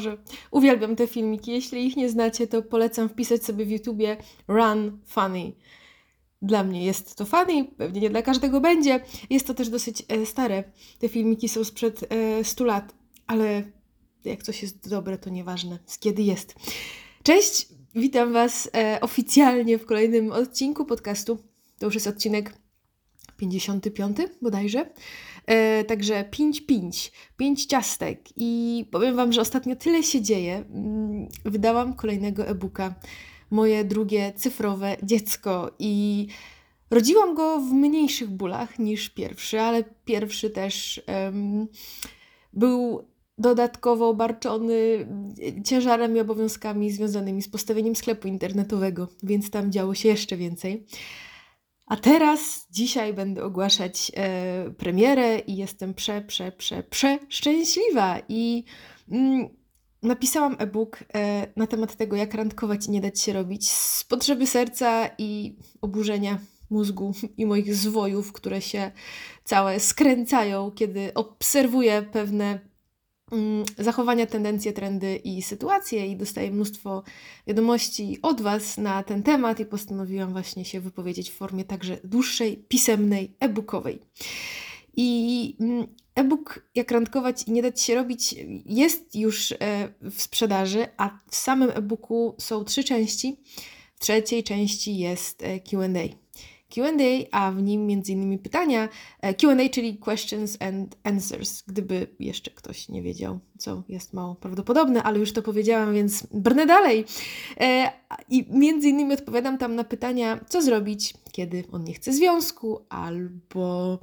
Może. Uwielbiam te filmiki. Jeśli ich nie znacie, to polecam wpisać sobie w YouTubie Run Funny. Dla mnie jest to funny, pewnie nie dla każdego będzie. Jest to też dosyć e, stare. Te filmiki są sprzed e, 100 lat, ale jak coś jest dobre, to nieważne z kiedy jest. Cześć, witam Was e, oficjalnie w kolejnym odcinku podcastu. To już jest odcinek 55 bodajże. E, także 5 pięć, 5 ciastek i powiem Wam, że ostatnio tyle się dzieje. Mm, wydałam kolejnego e-booka, moje drugie cyfrowe dziecko i rodziłam go w mniejszych bólach niż pierwszy, ale pierwszy też um, był dodatkowo obarczony ciężarem i obowiązkami związanymi z postawieniem sklepu internetowego, więc tam działo się jeszcze więcej. A teraz, dzisiaj będę ogłaszać e, premierę i jestem prze, prze, prze, prze szczęśliwa. I mm, napisałam e-book e, na temat tego, jak randkować i nie dać się robić z potrzeby serca i oburzenia mózgu i moich zwojów, które się całe skręcają, kiedy obserwuję pewne zachowania, tendencje, trendy i sytuacje i dostaję mnóstwo wiadomości od Was na ten temat i postanowiłam właśnie się wypowiedzieć w formie także dłuższej, pisemnej, e-bookowej. I mm, e-book Jak randkować i nie dać się robić jest już e, w sprzedaży, a w samym e-booku są trzy części. W trzeciej części jest e, Q&A. QA, a w nim m.in. pytania e, QA, czyli Questions and Answers, gdyby jeszcze ktoś nie wiedział, co jest mało prawdopodobne, ale już to powiedziałam, więc brnę dalej. E, I innymi odpowiadam tam na pytania, co zrobić, kiedy on nie chce związku, albo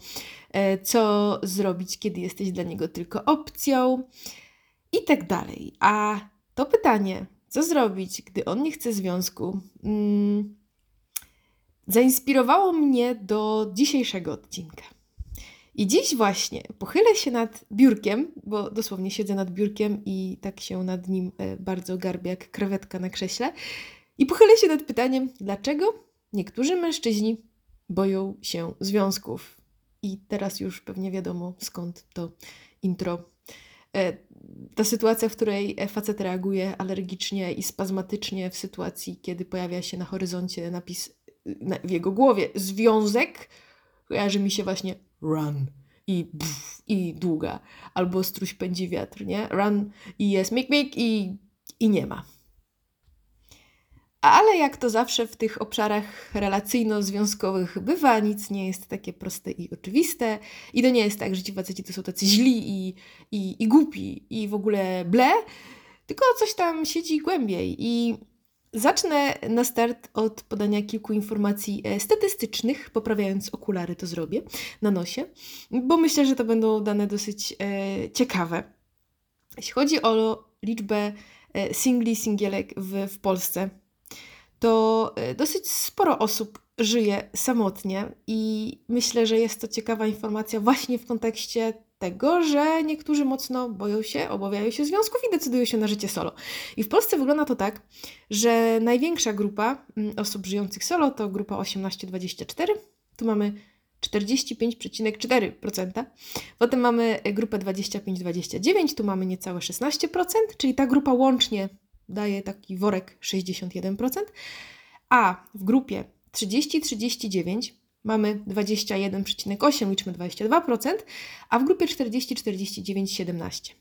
e, co zrobić, kiedy jesteś dla niego tylko opcją, i tak dalej. A to pytanie, co zrobić, gdy on nie chce związku? Mm, zainspirowało mnie do dzisiejszego odcinka. I dziś właśnie pochylę się nad biurkiem, bo dosłownie siedzę nad biurkiem i tak się nad nim e, bardzo garbię jak krewetka na krześle. I pochylę się nad pytaniem, dlaczego niektórzy mężczyźni boją się związków. I teraz już pewnie wiadomo skąd to intro. E, ta sytuacja, w której facet reaguje alergicznie i spazmatycznie w sytuacji, kiedy pojawia się na horyzoncie napis w jego głowie związek kojarzy mi się właśnie run i pff, i długa, albo struś pędzi wiatr, nie? Run i jest mik mik i, i nie ma. Ale jak to zawsze w tych obszarach relacyjno-związkowych bywa, nic nie jest takie proste i oczywiste. I to nie jest tak, że ci faceci to są tacy źli i, i, i głupi i w ogóle ble, tylko coś tam siedzi głębiej. I Zacznę na start od podania kilku informacji e, statystycznych, poprawiając okulary to zrobię na nosie, bo myślę, że to będą dane dosyć e, ciekawe. Jeśli chodzi o liczbę e, singli, singielek w, w Polsce, to dosyć sporo osób żyje samotnie i myślę, że jest to ciekawa informacja właśnie w kontekście tego, że niektórzy mocno boją się, obawiają się związków i decydują się na życie solo. I w Polsce wygląda to tak, że największa grupa mm, osób żyjących solo to grupa 18-24. Tu mamy 45,4%. Potem mamy grupę 25-29, tu mamy niecałe 16%, czyli ta grupa łącznie daje taki worek 61%. A w grupie 30-39 mamy 21,8, liczmy 22%, a w grupie 40-49 17.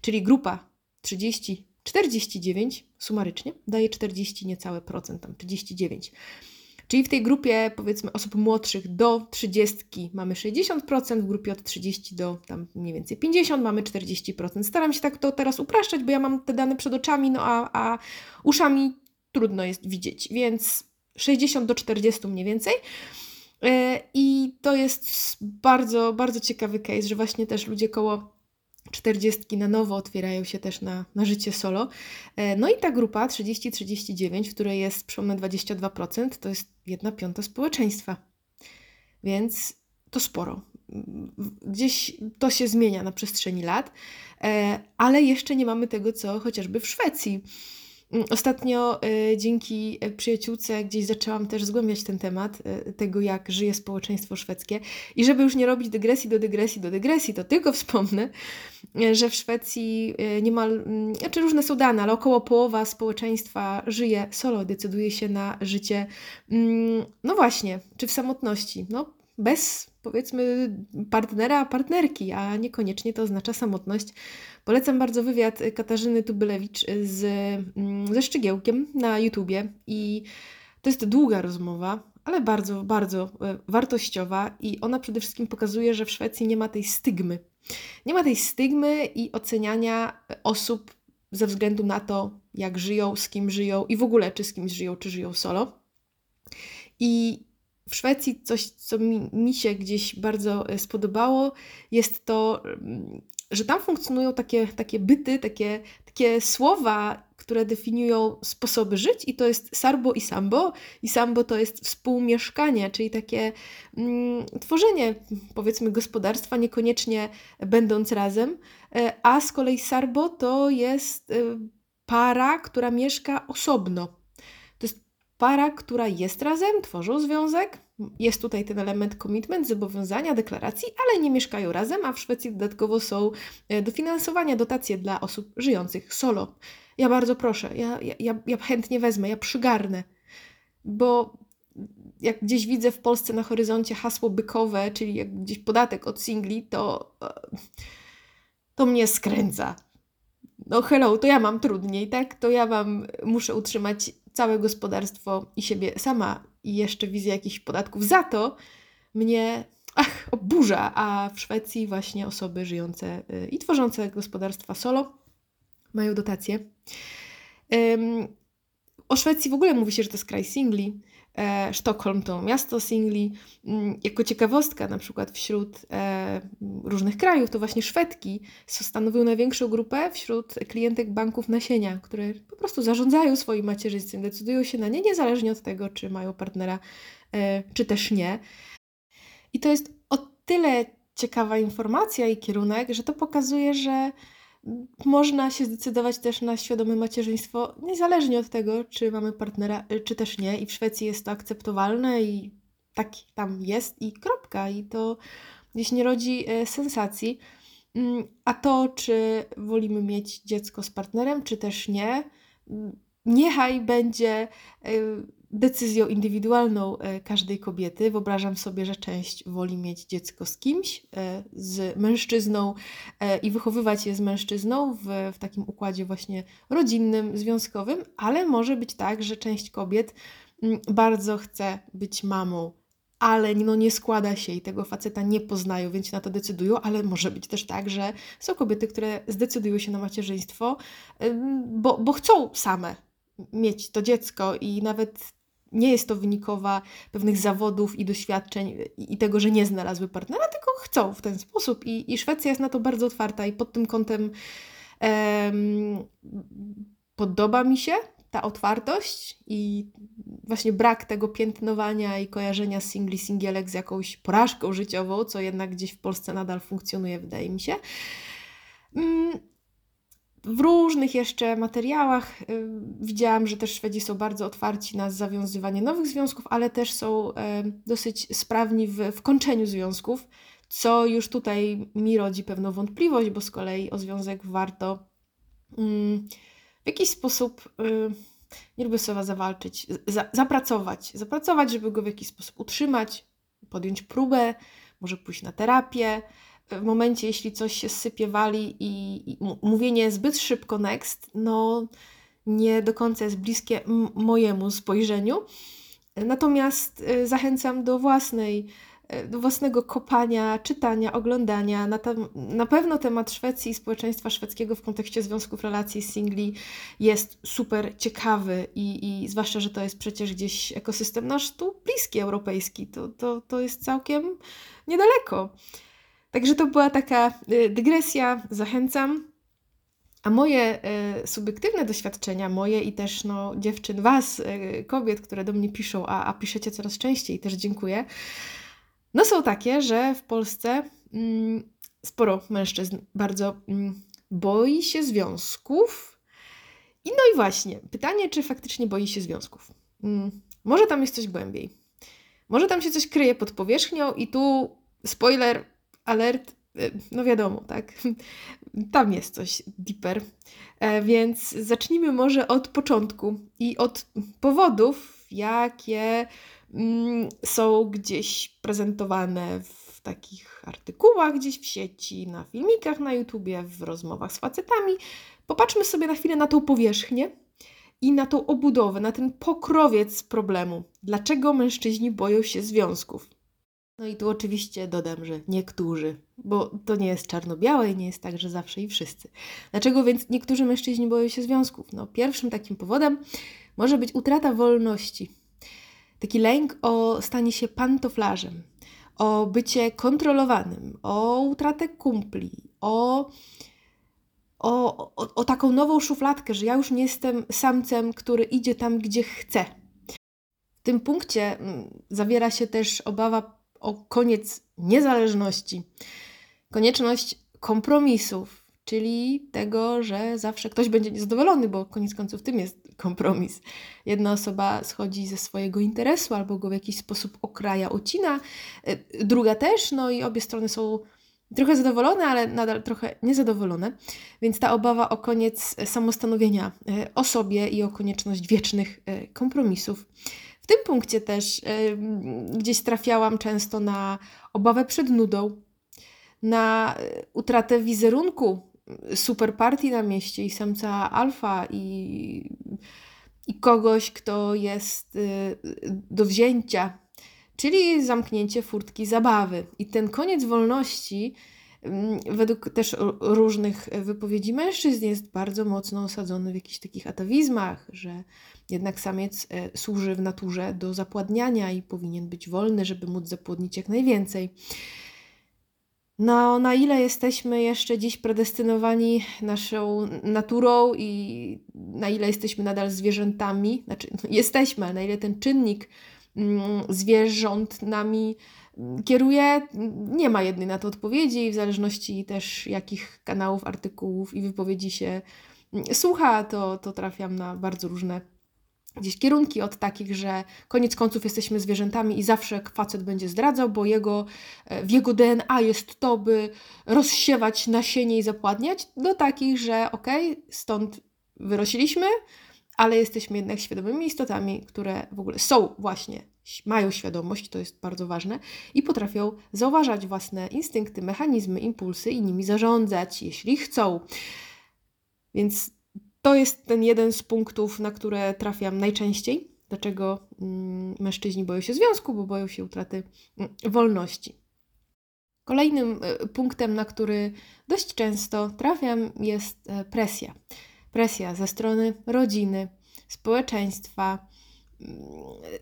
Czyli grupa 30-49 sumarycznie daje 40 niecałe procent, tam 39. Czyli w tej grupie powiedzmy osób młodszych do 30 mamy 60%, w grupie od 30 do tam mniej więcej 50 mamy 40%. Staram się tak to teraz upraszczać, bo ja mam te dane przed oczami, no a, a uszami trudno jest widzieć, więc 60 do 40 mniej więcej. E, I to jest bardzo, bardzo ciekawy case, że właśnie też ludzie koło 40 na nowo otwierają się też na, na życie solo. E, no i ta grupa 30-39, w której jest przypomnę 22%, to jest jedna piąta społeczeństwa. Więc to sporo. Gdzieś to się zmienia na przestrzeni lat, e, ale jeszcze nie mamy tego, co chociażby w Szwecji. Mm, Ostatnio y, dzięki y, przyjaciółce gdzieś zaczęłam też zgłębiać ten temat y, tego, jak żyje społeczeństwo szwedzkie. I żeby już nie robić dygresji do dygresji do dygresji, to tylko wspomnę, że w Szwecji niemal, mm, znaczy różne są dane, ale około połowa społeczeństwa żyje solo, decyduje się na życie, mm, no właśnie, czy w samotności, no bez powiedzmy partnera, partnerki, a niekoniecznie to oznacza samotność. Polecam bardzo wywiad Katarzyny Tubylewicz z, mm, ze Szczygiełkiem na YouTubie i to jest długa rozmowa, ale bardzo, bardzo e, wartościowa i ona przede wszystkim pokazuje, że w Szwecji nie ma tej stygmy. Nie ma tej stygmy i oceniania osób ze względu na to, jak żyją, z kim żyją i w ogóle czy z kimś żyją, czy żyją solo. I w Szwecji coś, co mi, mi się gdzieś bardzo e, spodobało, jest to, mm, że tam funkcjonują takie, takie byty, takie, takie słowa, które definiują sposoby żyć, i to jest sarbo i sambo. I sambo to jest współmieszkanie, czyli takie mm, tworzenie, powiedzmy, gospodarstwa, niekoniecznie będąc razem. E, A z kolei sarbo to jest e, para, która mieszka osobno. Para, która jest razem, tworzą związek. Jest tutaj ten element commitment, zobowiązania, deklaracji, ale nie mieszkają razem, a w Szwecji dodatkowo są e, dofinansowania, dotacje dla osób żyjących solo. Ja bardzo proszę, ja, ja, ja chętnie wezmę, ja przygarnę, bo jak gdzieś widzę w Polsce na horyzoncie hasło bykowe, czyli jak gdzieś podatek od singli, to, e, to mnie skręca. No hello, to ja mam trudniej, tak? To ja mam, muszę utrzymać całe gospodarstwo i siebie sama i jeszcze wizję jakichś podatków za to mnie ach, oburza, a w Szwecji właśnie osoby żyjące y, i tworzące gospodarstwa solo mają dotacje. Ym, o Szwecji w ogóle mówi się, że to jest kraj singli. E, Sztokholm to miasto singli. Mm, Jako ciekawostka, na przykład wśród e, różnych krajów, to właśnie Szwedki stanowią największą grupę wśród klientek banków nasienia, które po prostu zarządzają swoim macierzyństwem, decydują się na nie, niezależnie od tego, czy mają partnera, e, czy też nie. I to jest o tyle ciekawa informacja i kierunek, że to pokazuje, że można się zdecydować też na świadome macierzyństwo, niezależnie od tego, czy mamy partnera, y, czy też nie. I w Szwecji jest to akceptowalne i tak tam jest i kropka. I to gdzieś nie rodzi e, sensacji. Mm, a to, czy wolimy mieć dziecko z partnerem, czy też nie, mm, niechaj będzie e, decyzją indywidualną e, każdej kobiety. Wyobrażam sobie, że część woli mieć dziecko z kimś, e, z mężczyzną e, i wychowywać je z mężczyzną w, w takim układzie właśnie rodzinnym, związkowym, ale może być tak, że część kobiet mm, bardzo chce być mamą, ale no nie składa się i tego faceta nie poznają, więc się na to decydują, ale może być też tak, że są kobiety, które zdecydują się na macierzyństwo, bo, bo chcą same mieć to dziecko i nawet nie jest to wynikowa pewnych zawodów i doświadczeń i tego, że nie znalazły partnera, tylko chcą w ten sposób. I, i Szwecja jest na to bardzo otwarta i pod tym kątem em, podoba mi się ta otwartość i właśnie brak tego piętnowania i kojarzenia singli, singielek z jakąś porażką życiową, co jednak gdzieś w Polsce nadal funkcjonuje, wydaje mi się. Mm, w różnych jeszcze materiałach y, widziałam, że też Szwedzi są bardzo otwarci na zawiązywanie nowych związków, ale też są y, dosyć sprawni w, w kończeniu związków, co już tutaj mi rodzi pewną wątpliwość, bo z kolei o związek warto mm, w jakiś sposób, nie lubię słowa zawalczyć, za, zapracować. Zapracować, żeby go w jakiś sposób utrzymać, podjąć próbę, może pójść na terapię, w momencie, jeśli coś się sypie, wali i, i mówienie zbyt szybko next, no nie do końca jest bliskie mojemu spojrzeniu. Natomiast y, zachęcam do własnej, y, do własnego kopania, czytania, oglądania. Na, tam, na pewno temat Szwecji i społeczeństwa szwedzkiego w kontekście związków, relacji singli jest super ciekawy i, i zwłaszcza, że to jest przecież gdzieś ekosystem nasz tu bliski, europejski. To, to, to jest całkiem niedaleko. Także to była taka y, dygresja, zachęcam. A moje y, subiektywne doświadczenia, moje i też no, dziewczyn, was, y, kobiet, które do mnie piszą, a, a piszecie coraz częściej, też dziękuję, no są takie, że w Polsce mm, sporo mężczyzn bardzo mm, boi się związków I no i właśnie, pytanie, czy faktycznie boi się związków. Hmm, może tam jest coś głębiej. Może tam się coś kryje pod powierzchnią i tu spoiler, alert, y, no wiadomo, tak? Tam jest coś deeper. E, więc zacznijmy może od początku i od powodów, jakie mm, są gdzieś prezentowane w takich artykułach gdzieś w sieci, na filmikach na YouTubie, w rozmowach z facetami. Popatrzmy sobie na chwilę na tą powierzchnię i na tą obudowę, na ten pokrowiec problemu. Dlaczego mężczyźni boją się związków? No i tu oczywiście dodam, że niektórzy, bo to nie jest czarno-białe i nie jest tak, że zawsze i wszyscy. Dlaczego więc niektórzy mężczyźni boją się związków? No, pierwszym takim powodem może być utrata wolności. Taki lęk o stanie się pantoflarzem, o bycie kontrolowanym, o utratę kumpli, o, o, o, o taką nową szufladkę, że ja już nie jestem samcem, który idzie tam, gdzie chce. W tym punkcie mm, zawiera się też obawa o koniec niezależności, konieczność kompromisów, czyli tego, że zawsze ktoś będzie niezadowolony, bo koniec końców tym jest kompromis. Jedna osoba schodzi ze swojego interesu albo go w jakiś sposób okraja, ocina, y, druga też, no i obie strony są trochę zadowolone, ale nadal trochę niezadowolone. Więc ta obawa o koniec samostanowienia y, o sobie i o konieczność wiecznych y, kompromisów tym punkcie też gdzieś trafiałam często na obawę przed nudą, na y, utratę wizerunku super partii na mieście i samca alfa i, i kogoś, kto jest y, do wzięcia, czyli zamknięcie furtki zabawy. I ten koniec wolności według też różnych wypowiedzi mężczyzn jest bardzo mocno osadzony w jakichś takich atawizmach, że jednak samiec e, służy w naturze do zapładniania i powinien być wolny, żeby móc zapłodnić jak najwięcej. No, na ile jesteśmy jeszcze dziś predestynowani naszą naturą i na ile jesteśmy nadal zwierzętami, znaczy no, jesteśmy, ale na ile ten czynnik mm, zwierząt nami mm, kieruje, nie ma jednej na to odpowiedzi, w zależności też jakich kanałów, artykułów i wypowiedzi się mm, słucha, to, to trafiam na bardzo różne gdzieś kierunki od takich, że koniec końców jesteśmy zwierzętami i zawsze facet będzie zdradzał, bo jego, e, w jego DNA jest to, by rozsiewać nasienie i zapładniać, do takich, że okej, okay, stąd wyrośliśmy, ale jesteśmy jednak świadomymi istotami, które w ogóle są właśnie, mają świadomość, to jest bardzo ważne, i potrafią zauważać własne instynkty, mechanizmy, impulsy i nimi zarządzać, jeśli chcą. Więc to jest ten jeden z punktów, na które trafiam najczęściej. Dlaczego mm, mężczyźni boją się związku, bo boją się utraty mm, wolności. Kolejnym e, punktem, na który dość często trafiam, jest e, presja. Presja ze strony rodziny, społeczeństwa,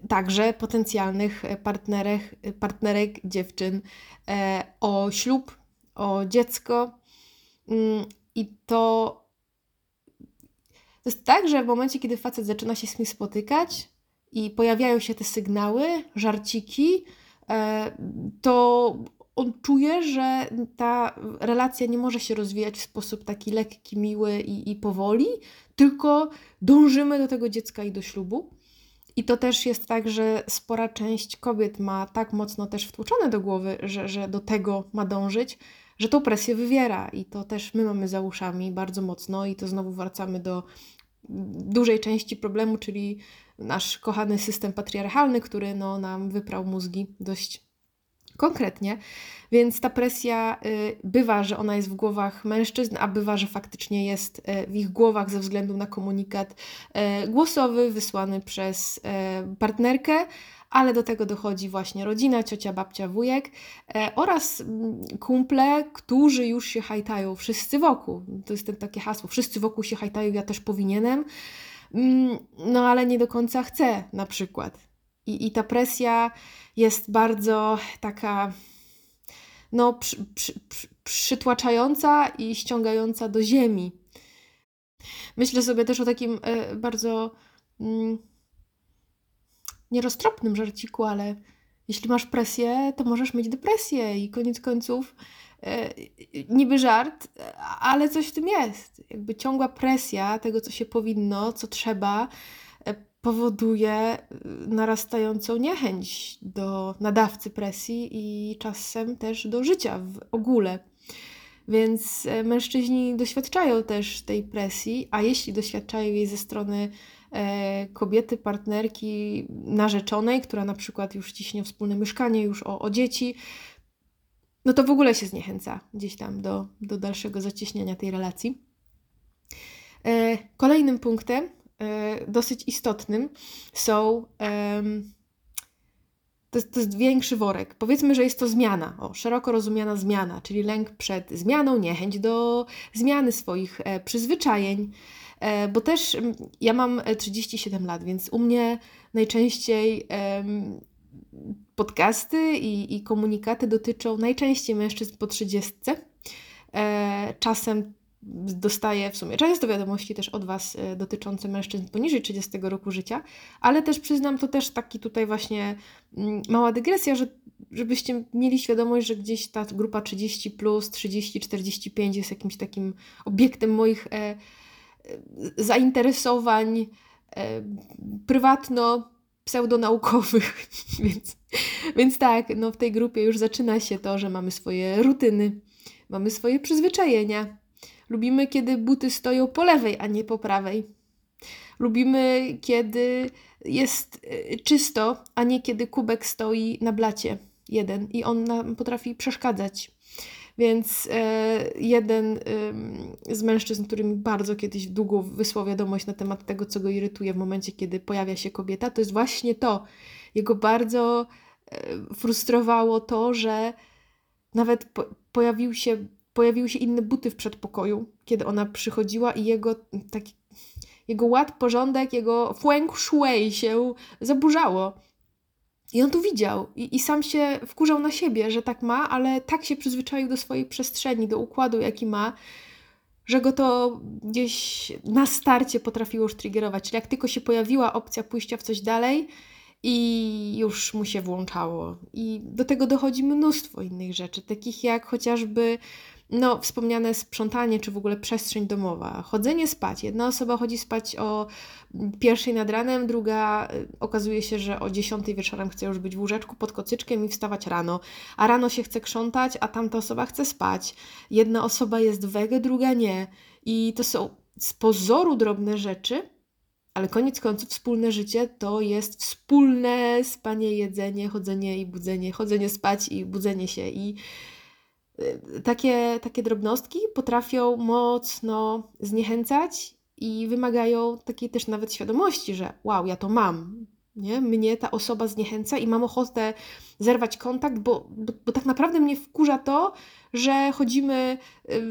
także potencjalnych partnerek, partnerek dziewczyn e, o ślub, o dziecko. I to to jest tak, że w momencie, kiedy facet zaczyna się z kimś spotykać i pojawiają się te sygnały, żarciki, e, to on czuje, że ta relacja nie może się rozwijać w sposób taki lekki, miły i, i powoli, tylko dążymy do tego dziecka i do ślubu. I to też jest tak, że spora część kobiet ma tak mocno też wtłoczone do głowy, że, że do tego ma dążyć, że tą presję wywiera. I to też my mamy za uszami bardzo mocno i to znowu wracamy do dużej części problemu, czyli nasz kochany system patriarchalny, który no, nam wyprał mózgi dość konkretnie. Więc ta presja y, bywa, że ona jest w głowach mężczyzn, a bywa, że faktycznie jest y, w ich głowach ze względu na komunikat y, głosowy wysłany przez partnerkę, ale do tego dochodzi właśnie rodzina, ciocia, babcia, wujek oraz mm, kumple, którzy już się hajtają, wszyscy wokół. To jest takie hasło, wszyscy wokół się hajtają, ja też powinienem, mm, no ale nie do końca chcę na przykład. I, i ta presja jest bardzo taka no, przy, przy, przy, przytłaczająca i ściągająca do ziemi. Myślę sobie też o takim y, bardzo... Y, nieroztropnym żarciku, ale Jeśli masz presję, to możesz mieć depresję i koniec końców e, niby żart, ale coś w tym jest. Jakby ciągła presja tego, co się powinno, co trzeba, e, powoduje narastającą niechęć do nadawcy presji i czasem też do życia w ogóle. Więc e, mężczyźni doświadczają też tej presji, a jeśli doświadczają jej ze strony e, kobiety, partnerki, narzeczonej, która na przykład już ciśnie wspólne mieszkanie, już o, o dzieci, no to w ogóle się zniechęca gdzieś tam do, do dalszego zacieśniania tej relacji. E, kolejnym punktem, dosyć istotnym, są to jest, to jest większy worek. Powiedzmy, że jest to zmiana, o, szeroko rozumiana zmiana, czyli lęk przed zmianą, niechęć do zmiany swoich e, przyzwyczajeń. E, bo też ja mam 37 e, lat, więc u mnie najczęściej e, podcasty i, i komunikaty dotyczą najczęściej mężczyzn po 30. E, czasem dostaję w sumie często wiadomości też od Was e, dotyczące mężczyzn poniżej 30 roku życia, ale też przyznam, to też taki tutaj właśnie mm, mała dygresja, że żebyście mieli świadomość, że gdzieś ta grupa 30 plus, 30-45 jest jakimś takim obiektem moich e, e, zainteresowań e, prywatno pseudonaukowych, więc, więc tak, no w tej grupie już zaczyna się to, że mamy swoje rutyny, mamy swoje przyzwyczajenia, Lubimy, kiedy buty stoją po lewej, a nie po prawej. Lubimy, kiedy jest y, czysto, a nie kiedy kubek stoi na blacie jeden i on nam potrafi przeszkadzać. Więc e, jeden z mężczyzn, który mi bardzo kiedyś długo wysłał wiadomość na temat tego, co go irytuje w momencie, kiedy pojawia się kobieta, to jest właśnie to. Jego bardzo e, frustrowało to, że nawet po, pojawił się pojawiły się inne buty w przedpokoju, kiedy ona przychodziła i jego taki, jego ład, porządek, jego feng shui się zaburzało. I on to widział i, i sam się wkurzał na siebie, że tak ma, ale tak się przyzwyczaił do swojej przestrzeni, do układu, jaki ma, że go to gdzieś na starcie potrafiło już triggerować. Czyli jak tylko się pojawiła opcja pójścia w coś dalej, i już mu się włączało. I do tego dochodzi mnóstwo innych rzeczy, takich jak chociażby no, wspomniane sprzątanie, czy w ogóle przestrzeń domowa, chodzenie spać. Jedna osoba chodzi spać o pierwszej nad ranem, druga y, okazuje się, że o dziesiątej wieczorem chce już być w łóżeczku pod kocyczkiem i wstawać rano, a rano się chce krzątać, a tamta osoba chce spać. Jedna osoba jest wege, druga nie. I to są z pozoru drobne rzeczy, ale koniec końców wspólne życie to jest wspólne spanie, jedzenie, chodzenie i budzenie, chodzenie spać i budzenie się i takie, takie drobnostki potrafią mocno zniechęcać i wymagają takiej też nawet świadomości, że wow, ja to mam. Nie? Mnie ta osoba zniechęca i mam ochotę zerwać kontakt, bo, bo, bo tak naprawdę mnie wkurza to, że chodzimy y,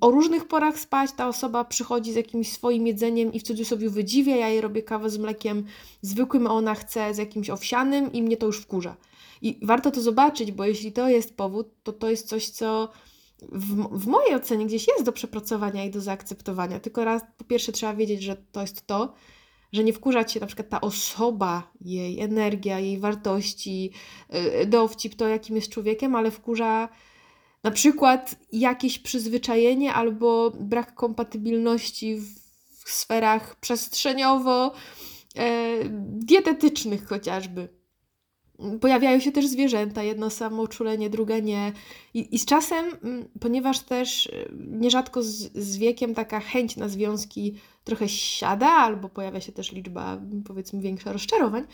o różnych porach spać, ta osoba przychodzi z jakimś swoim jedzeniem i w cudzysłowie wydziwia, ja jej robię kawę z mlekiem zwykłym, a ona chce z jakimś owsianym i mnie to już wkurza. I warto to zobaczyć, bo jeśli to jest powód, to to jest coś, co w, w mojej ocenie gdzieś jest do przepracowania i do zaakceptowania. Tylko raz, po pierwsze, trzeba wiedzieć, że to jest to, że nie wkurzać się na przykład ta osoba, jej energia, jej wartości, yy, dowcip, to jakim jest człowiekiem, ale wkurza na przykład jakieś przyzwyczajenie albo brak kompatybilności w, sferach przestrzeniowo, yy, dietetycznych chociażby Pojawiają się też zwierzęta, jedno samouczulenie, drugie nie. I, I, z czasem, mm, ponieważ też y, nierzadko z, z wiekiem taka chęć na związki trochę siada, albo pojawia się też liczba, powiedzmy, większa rozczarowań,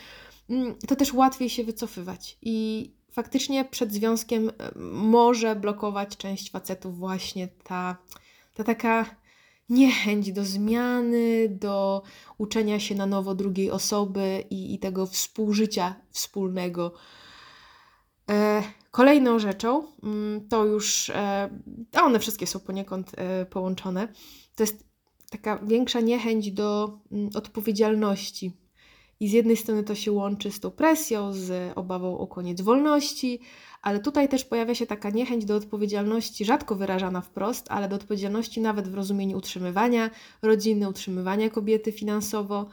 mm, to też łatwiej się wycofywać. I faktycznie przed związkiem y, może blokować część facetów właśnie ta, ta taka niechęć do zmiany, do uczenia się na nowo drugiej osoby i, i tego współżycia wspólnego. E, kolejną rzeczą, mm, to już, e, a one wszystkie są poniekąd e, połączone, to jest taka większa niechęć do mm, odpowiedzialności. I z jednej strony to się łączy z tą presją, z obawą o koniec wolności, ale tutaj też pojawia się taka niechęć do odpowiedzialności, rzadko wyrażana wprost, ale do odpowiedzialności nawet w rozumieniu utrzymywania rodziny, utrzymywania kobiety finansowo.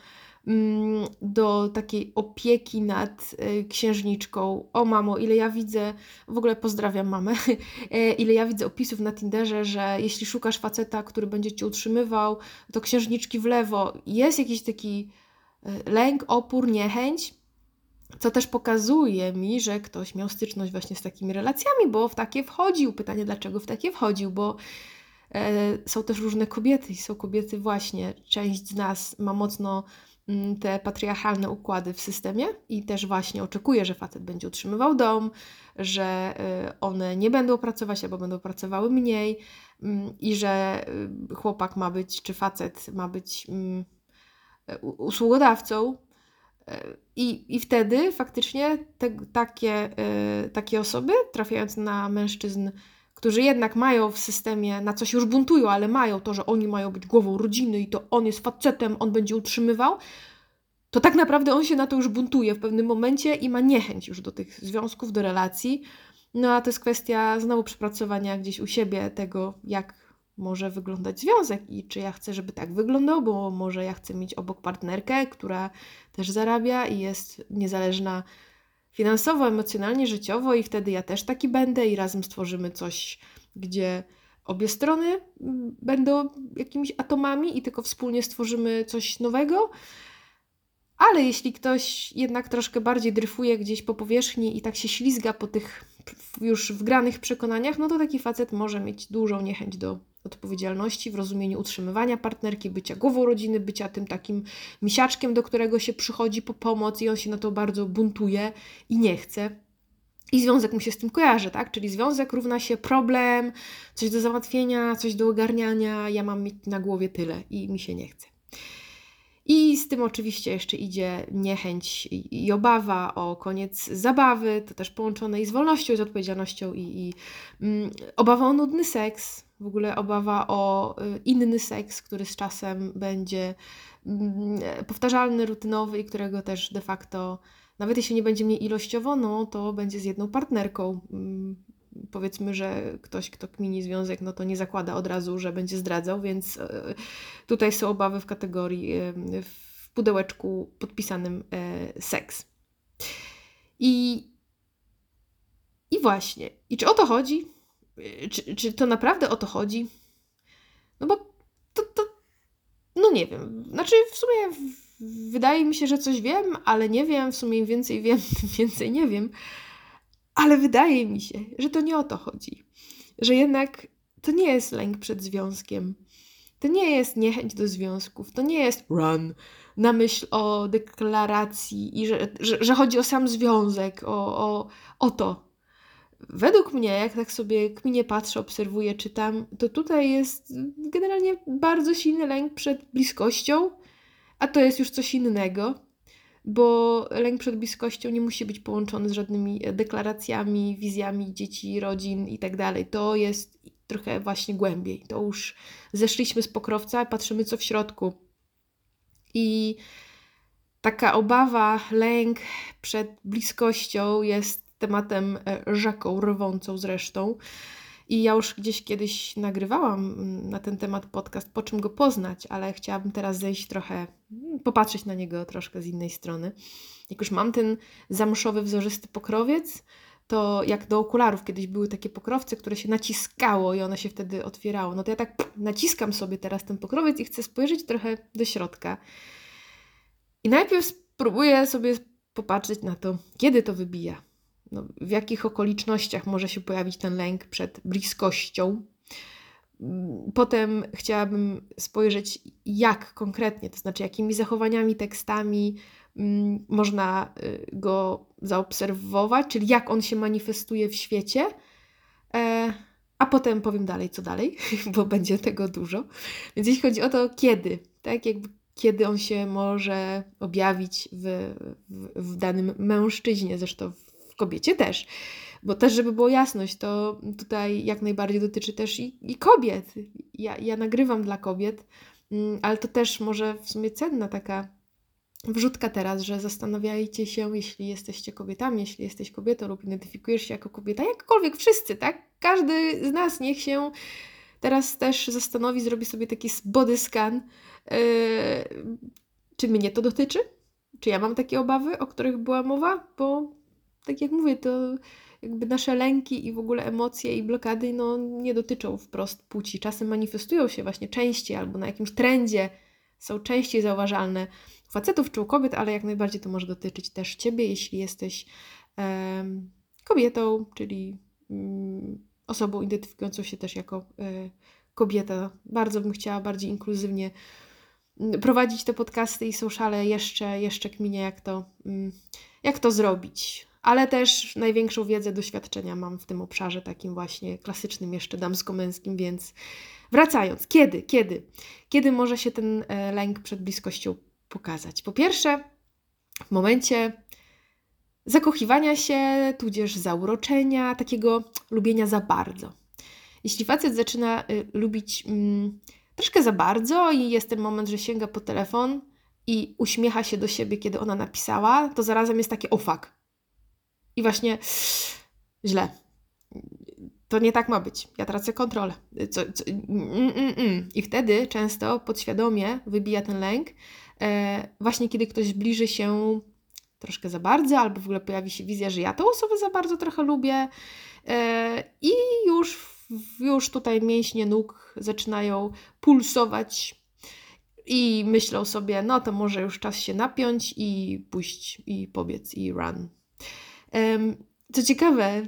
mm, do takiej opieki nad e, księżniczką. O mamo, ile ja widzę, w ogóle pozdrawiam mamę, e, ile ja widzę opisów na Tinderze, że jeśli szukasz faceta, który będzie cię utrzymywał, to księżniczki w lewo. Jest jakiś taki lęk, opór, niechęć, co też pokazuje mi, że ktoś miał styczność właśnie z takimi relacjami, bo w takie wchodził. Pytanie, dlaczego w takie wchodził, bo e, są też różne kobiety i są kobiety właśnie, część z nas ma mocno mm, te patriarchalne układy w systemie i też właśnie oczekuje, że facet będzie utrzymywał dom, że e, one nie będą pracować albo będą pracowały mniej mm, i że e, chłopak ma być, czy facet ma być mm, usługodawcą, i, I wtedy faktycznie te, takie, y, takie osoby, trafiając na mężczyzn, którzy jednak mają w systemie, na coś już buntują, ale mają to, że oni mają być głową rodziny i to on jest facetem, on będzie utrzymywał, to tak naprawdę on się na to już buntuje w pewnym momencie i ma niechęć już do tych związków, do relacji. No a to jest kwestia znowu przepracowania gdzieś u siebie tego, jak może wyglądać związek i czy ja chcę, żeby tak wyglądał, bo może ja chcę mieć obok partnerkę, która też zarabia i jest niezależna finansowo, emocjonalnie, życiowo i wtedy ja też taki będę i razem stworzymy coś, gdzie obie strony mm, będą jakimiś atomami i tylko wspólnie stworzymy coś nowego. Ale jeśli ktoś jednak troszkę bardziej dryfuje gdzieś po powierzchni i tak się ślizga po tych już wgranych przekonaniach, no to taki facet może mieć dużą niechęć do odpowiedzialności w rozumieniu utrzymywania partnerki, bycia głową rodziny, bycia tym takim misiaczkiem, do którego się przychodzi po pomoc i on się na to bardzo buntuje i nie chce. I związek mu się z tym kojarzy, tak? Czyli związek równa się problem, coś do załatwienia, coś do ogarniania, ja mam mieć na głowie tyle i mi się nie chce. I z tym oczywiście jeszcze idzie niechęć i, obawa o koniec zabawy, to też połączone i z wolnością, i z odpowiedzialnością, i, i mm, obawa o nudny seks, w ogóle obawa o y, inny seks, który z czasem będzie mm, powtarzalny, rutynowy i którego też de facto, nawet jeśli nie będzie mnie ilościowo, no to będzie z jedną partnerką. Mm, powiedzmy, że ktoś, kto kmini związek, no to nie zakłada od razu, że będzie zdradzał, więc e, tutaj są obawy w kategorii e, w pudełeczku podpisanym e, seks. I, I właśnie. I czy o to chodzi? Czy, czy to naprawdę o to chodzi? No bo to, to no nie wiem. Znaczy w sumie wydaje mi się, że coś wiem, ale nie wiem. W sumie im więcej wiem, tym więcej nie wiem. Ale wydaje mi się, że to nie o to chodzi. Że jednak to nie jest lęk przed związkiem. To nie jest niechęć do związków. To nie jest run na myśl o deklaracji i że, że, że chodzi o sam związek, o, o, o to. Według mnie, jak tak sobie kminie patrzę, obserwuję, czytam, to tutaj jest generalnie bardzo silny lęk przed bliskością, a to jest już coś innego bo lęk przed bliskością nie musi być połączony z żadnymi deklaracjami, wizjami dzieci, rodzin i tak dalej. To jest trochę właśnie głębiej. To już zeszliśmy z pokrowca, patrzymy co w środku. I taka obawa, lęk przed bliskością jest tematem e, rzeką rwącą zresztą. I ja już gdzieś kiedyś nagrywałam mm, na ten temat podcast, po czym go poznać, ale chciałabym teraz zejść trochę, mm, popatrzeć na niego troszkę z innej strony. Jak już mam ten zamszowy, wzorzysty pokrowiec, to jak do okularów kiedyś były takie pokrowce, które się naciskało i one się wtedy otwierało. No to ja tak naciskam sobie teraz ten pokrowiec i chcę spojrzeć trochę do środka. I najpierw spróbuję sobie popatrzeć na to, kiedy to wybija no, w jakich okolicznościach może się pojawić ten lęk przed bliskością. Potem chciałabym spojrzeć, jak konkretnie, to znaczy jakimi zachowaniami, tekstami mm, można y, go zaobserwować, czyli jak on się manifestuje w świecie. E, a potem powiem dalej, co dalej, bo będzie tego dużo. Więc jeśli chodzi o to, kiedy, tak, jakby kiedy on się może objawić w, w, w danym mężczyźnie, zresztą w kobiecie też. Bo też, żeby było jasność, to tutaj jak najbardziej dotyczy też i, i kobiet. Ja, ja nagrywam dla kobiet, mm, ale to też może w sumie cenna taka wrzutka teraz, że zastanawiajcie się, jeśli jesteście kobietami, jeśli jesteś kobietą lub identyfikujesz się jako kobieta, jakkolwiek wszyscy, tak? Każdy z nas niech się teraz też zastanowi, zrobi sobie taki body scan, yy, czy mnie to dotyczy? Czy ja mam takie obawy, o których była mowa? Bo tak jak mówię, to jakby nasze lęki i w ogóle emocje i blokady no, nie dotyczą wprost płci. Czasem manifestują się właśnie częściej albo na jakimś trendzie są częściej zauważalne u facetów czy u kobiet, ale jak najbardziej to może dotyczyć też ciebie, jeśli jesteś kobietą, czyli um, osobą identyfikującą się też jako um, kobieta. Bardzo bym chciała bardziej inkluzywnie mm, prowadzić te podcasty i sociale jeszcze, jeszcze kminie, jak to, mm, jak to zrobić ale też największą wiedzę, doświadczenia mam w tym obszarze takim właśnie klasycznym, jeszcze damsko-męskim, więc wracając, kiedy, kiedy, kiedy może się ten e, lęk przed bliskością pokazać? Po pierwsze, w momencie zakochiwania się, tudzież zauroczenia, takiego lubienia za bardzo. Jeśli facet zaczyna y, lubić mm, troszkę za bardzo i jest ten moment, że sięga po telefon i uśmiecha się do siebie, kiedy ona napisała, to zarazem jest takie o fuck, i właśnie źle. To nie tak ma być. Ja tracę kontrolę. Co, co, mm, mm, mm. I wtedy często podświadomie wybija ten lęk, e, właśnie kiedy ktoś zbliży się troszkę za bardzo, albo w ogóle pojawi się wizja, że ja tą osobę za bardzo trochę lubię. E, I już, już tutaj mięśnie nóg zaczynają pulsować i myślą sobie, no to może już czas się napiąć i pójść i pobiec i run. Co ciekawe,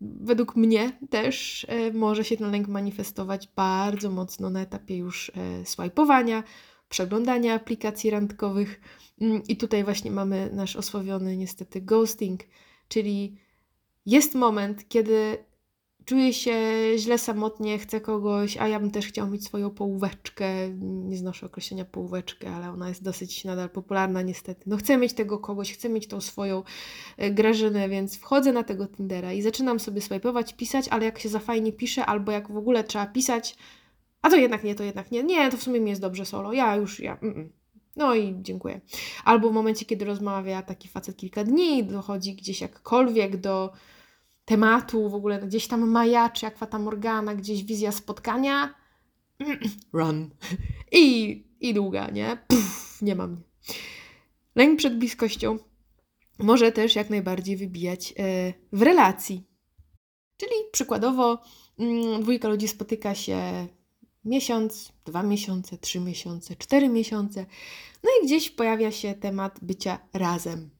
według mnie też e, może się ten lęk manifestować bardzo mocno na etapie już e, swajpowania, przeglądania aplikacji randkowych. Mm, I tutaj właśnie mamy nasz osławiony niestety ghosting, czyli jest moment, kiedy czuję się źle samotnie, chcę kogoś, a ja bym też chciał mieć swoją połóweczkę. Nie znoszę określenia połóweczkę, ale ona jest dosyć nadal popularna niestety. No chcę mieć tego kogoś, chcę mieć tą swoją e, Grażynę, więc wchodzę na tego Tindera i zaczynam sobie swajpować, pisać, ale jak się za fajnie pisze, albo jak w ogóle trzeba pisać, a to jednak nie, to jednak nie, nie, to w sumie mi jest dobrze solo, ja już, ja, mm -mm. No i dziękuję. Albo w momencie, kiedy rozmawia taki facet kilka dni, dochodzi gdzieś jakkolwiek do tematu, w ogóle gdzieś tam majaczy Morgana, gdzieś wizja spotkania. Run. I, i długa, nie? Pff, nie ma mnie. Lęk przed bliskością może też jak najbardziej wybijać e, w relacji. Czyli przykładowo mm, dwójka ludzi spotyka się miesiąc, dwa miesiące, trzy miesiące, cztery miesiące, no i gdzieś pojawia się temat bycia razem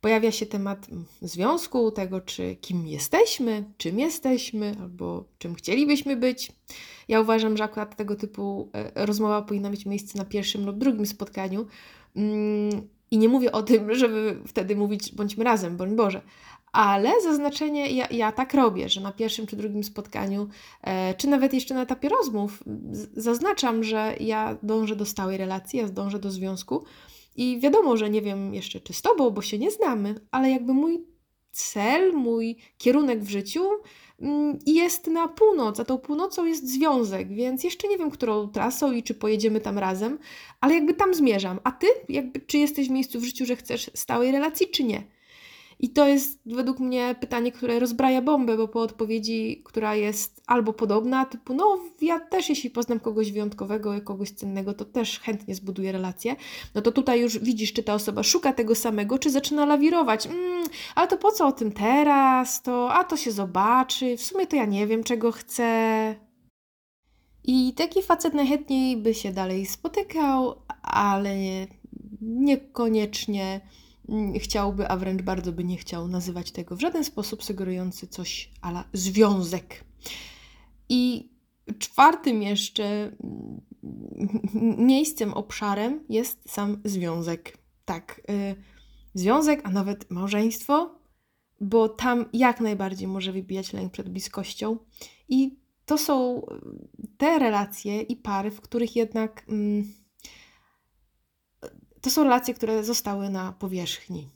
pojawia się temat związku, tego, czy kim jesteśmy, czym jesteśmy, albo czym chcielibyśmy być. Ja uważam, że akurat tego typu e, rozmowa powinna mieć miejsce na pierwszym lub drugim spotkaniu. Mm, I nie mówię o tym, żeby wtedy mówić bądźmy razem, bądź Boże. Ale zaznaczenie, ja, ja tak robię, że na pierwszym czy drugim spotkaniu, e, czy nawet jeszcze na etapie rozmów, zaznaczam, że ja dążę do stałej relacji, ja dążę do związku, i wiadomo, że nie wiem jeszcze czy z tobą, bo się nie znamy, ale jakby mój cel, mój kierunek w życiu mm, jest na północ, a tą północą jest związek, więc jeszcze nie wiem, którą trasą i czy pojedziemy tam razem, ale jakby tam zmierzam. A ty, jakby, czy jesteś w miejscu w życiu, że chcesz stałej relacji, czy nie? I to jest według mnie pytanie, które rozbraja bombę, bo po odpowiedzi, która jest albo podobna, typu, no ja też jeśli poznam kogoś wyjątkowego, kogoś cennego, to też chętnie zbuduję relację, no to tutaj już widzisz, czy ta osoba szuka tego samego, czy zaczyna lawirować. Mm, ale to po co o tym teraz? To, a to się zobaczy, w sumie to ja nie wiem, czego chcę. I taki facet najchętniej by się dalej spotykał, ale niekoniecznie chciałby, a wręcz bardzo by nie chciał nazywać tego w żaden sposób sugerujący coś ala związek. I czwartym jeszcze mm, miejscem, obszarem jest sam związek. Tak, y, związek, a nawet małżeństwo, bo tam jak najbardziej może wybijać lęk przed bliskością. I to są te relacje i pary, w których jednak. Mm, to są relacje, które zostały na powierzchni.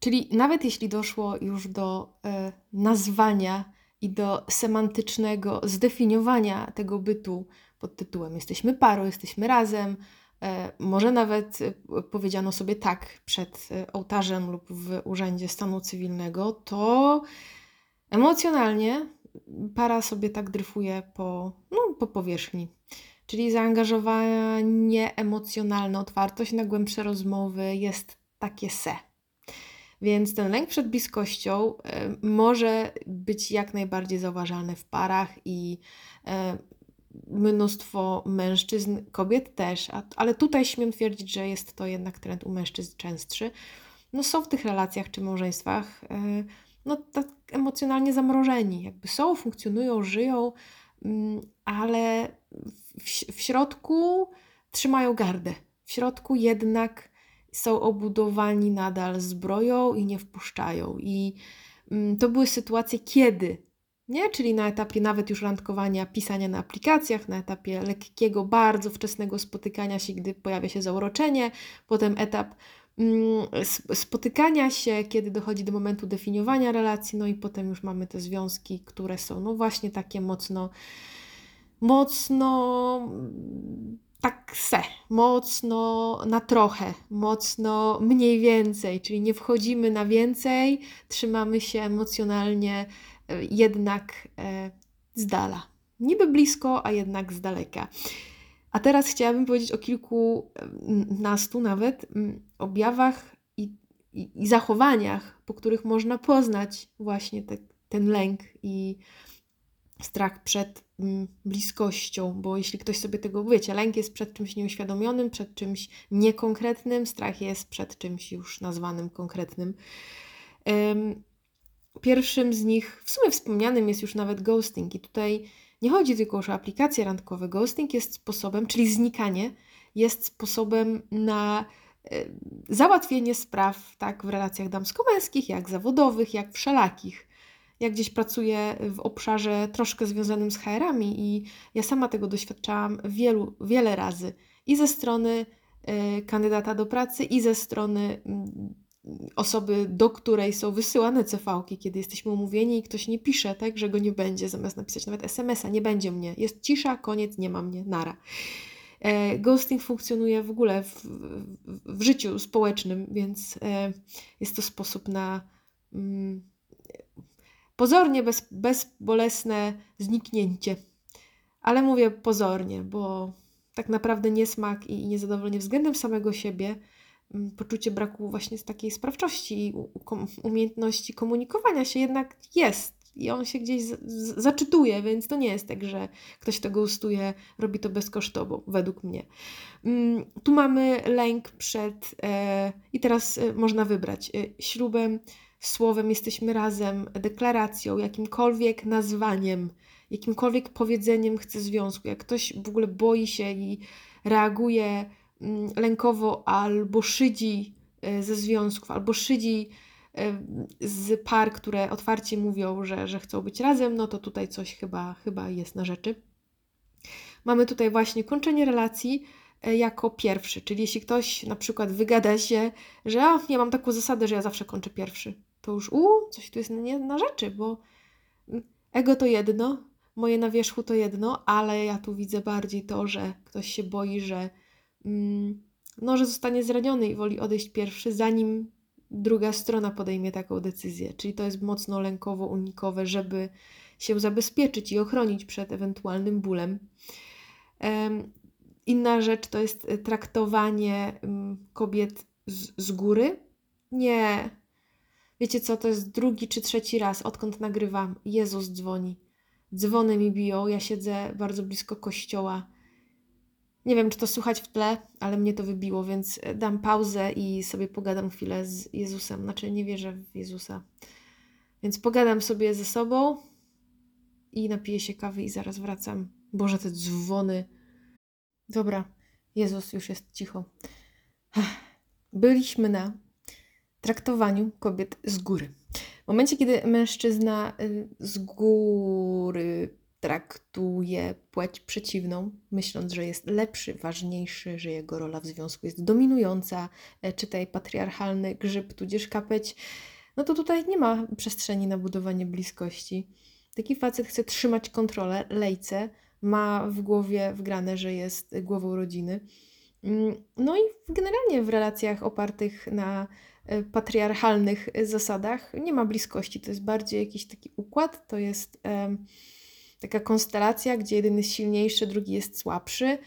Czyli nawet jeśli doszło już do e, nazwania i do semantycznego zdefiniowania tego bytu pod tytułem jesteśmy parą, jesteśmy razem, e, może nawet e, powiedziano sobie tak przed e, ołtarzem lub w urzędzie stanu cywilnego, to emocjonalnie para sobie tak dryfuje po, no, po powierzchni. Czyli zaangażowanie emocjonalne, otwartość na głębsze rozmowy jest takie se. Więc ten lęk przed bliskością y, może być jak najbardziej zauważalny w parach i y, mnóstwo mężczyzn, kobiet też, ale tutaj śmiem twierdzić, że jest to jednak trend u mężczyzn częstszy. No są w tych relacjach czy małżeństwach y, no tak emocjonalnie zamrożeni, jakby są, funkcjonują, żyją, mm, ale w, w środku trzymają gardę. W środku jednak są obudowani nadal zbroją i nie wpuszczają. I mm, to były sytuacje, kiedy, nie? Czyli na etapie nawet już randkowania, pisania na aplikacjach, na etapie lekkiego, bardzo wczesnego spotykania się, gdy pojawia się zauroczenie, potem etap mm, spotykania się, kiedy dochodzi do momentu definiowania relacji, no i potem już mamy te związki, które są no właśnie takie mocno, mocno tak se, mocno na trochę, mocno mniej więcej, czyli nie wchodzimy na więcej, trzymamy się emocjonalnie e, jednak e, z dala. Niby blisko, a jednak z daleka. A teraz chciałabym powiedzieć o kilku, nastu nawet, objawach i, i, i zachowaniach, po których można poznać właśnie te, ten lęk i strach przed mm, bliskością, bo jeśli ktoś sobie tego, wiecie, lęk jest przed czymś nieuświadomionym, przed czymś niekonkretnym, strach jest przed czymś już nazwanym konkretnym. Pierwszym z nich, w sumie wspomnianym jest już nawet ghosting i tutaj nie chodzi tylko o aplikacje randkowe. Ghosting jest sposobem, czyli znikanie, jest sposobem na e, załatwienie spraw tak w relacjach damsko-męskich, jak zawodowych, jak wszelakich ja gdzieś pracuję w obszarze troszkę związanym z HR-ami i ja sama tego doświadczałam wielu, wiele razy i ze strony y, kandydata do pracy, i ze strony y, osoby, do której są wysyłane CV-ki, kiedy jesteśmy umówieni i ktoś nie pisze, tak, że go nie będzie, zamiast napisać nawet SMS-a, nie będzie mnie, jest cisza, koniec, nie ma mnie, nara. E, ghosting funkcjonuje w ogóle w, w, w życiu społecznym, więc e, jest to sposób na mm, pozornie bez, bezbolesne zniknięcie. Ale mówię pozornie, bo tak naprawdę niesmak i niezadowolenie względem samego siebie, mm, poczucie braku właśnie z takiej sprawczości i umiejętności komunikowania się jednak jest. I on się gdzieś z, z, zaczytuje, więc to nie jest tak, że ktoś tego ustuje, robi to bezkosztowo, według mnie. Mm, tu mamy lęk przed, e, i teraz e, można wybrać, e, ślubem, słowem jesteśmy razem, deklaracją, jakimkolwiek nazwaniem, jakimkolwiek powiedzeniem chce związku. Jak ktoś w ogóle boi się i reaguje mm, lękowo albo szydzi e, ze związków, albo szydzi e, z par, które otwarcie mówią, że, że chcą być razem, no to tutaj coś chyba, chyba jest na rzeczy. Mamy tutaj właśnie kończenie relacji e, jako pierwszy, czyli jeśli ktoś na przykład wygada się, że ja mam taką zasadę, że ja zawsze kończę pierwszy, to już u, coś tu jest nie na rzeczy, bo ego to jedno, moje na wierzchu to jedno, ale ja tu widzę bardziej to, że ktoś się boi, że mm, no, że zostanie zraniony i woli odejść pierwszy, zanim druga strona podejmie taką decyzję. Czyli to jest mocno lękowo-unikowe, żeby się zabezpieczyć i ochronić przed ewentualnym bólem. Um, inna rzecz to jest traktowanie um, kobiet z, z góry. Nie, Wiecie co, to jest drugi czy trzeci raz, odkąd nagrywam. Jezus dzwoni. Dzwony mi biją, ja siedzę bardzo blisko kościoła. Nie wiem, czy to słychać w tle, ale mnie to wybiło, więc dam pauzę i sobie pogadam chwilę z Jezusem. Znaczy, nie wierzę w Jezusa. Więc pogadam sobie ze sobą i napiję się kawy i zaraz wracam. Boże, te dzwony. Dobra, Jezus już jest cicho. Byliśmy na traktowaniu kobiet z góry. W momencie, kiedy mężczyzna y, z góry traktuje płeć przeciwną, myśląc, że jest lepszy, ważniejszy, że jego rola w związku jest dominująca, e, czytaj patriarchalny grzyb tudzież kapeć, no to tutaj nie ma przestrzeni na budowanie bliskości. Taki facet chce trzymać kontrolę, lejce, ma w głowie wgrane, że jest głową rodziny. Mm, no i generalnie w relacjach opartych na patriarchalnych zasadach nie ma bliskości. To jest bardziej jakiś taki układ, to jest taka konstelacja, gdzie jeden jest silniejszy, drugi jest słabszy.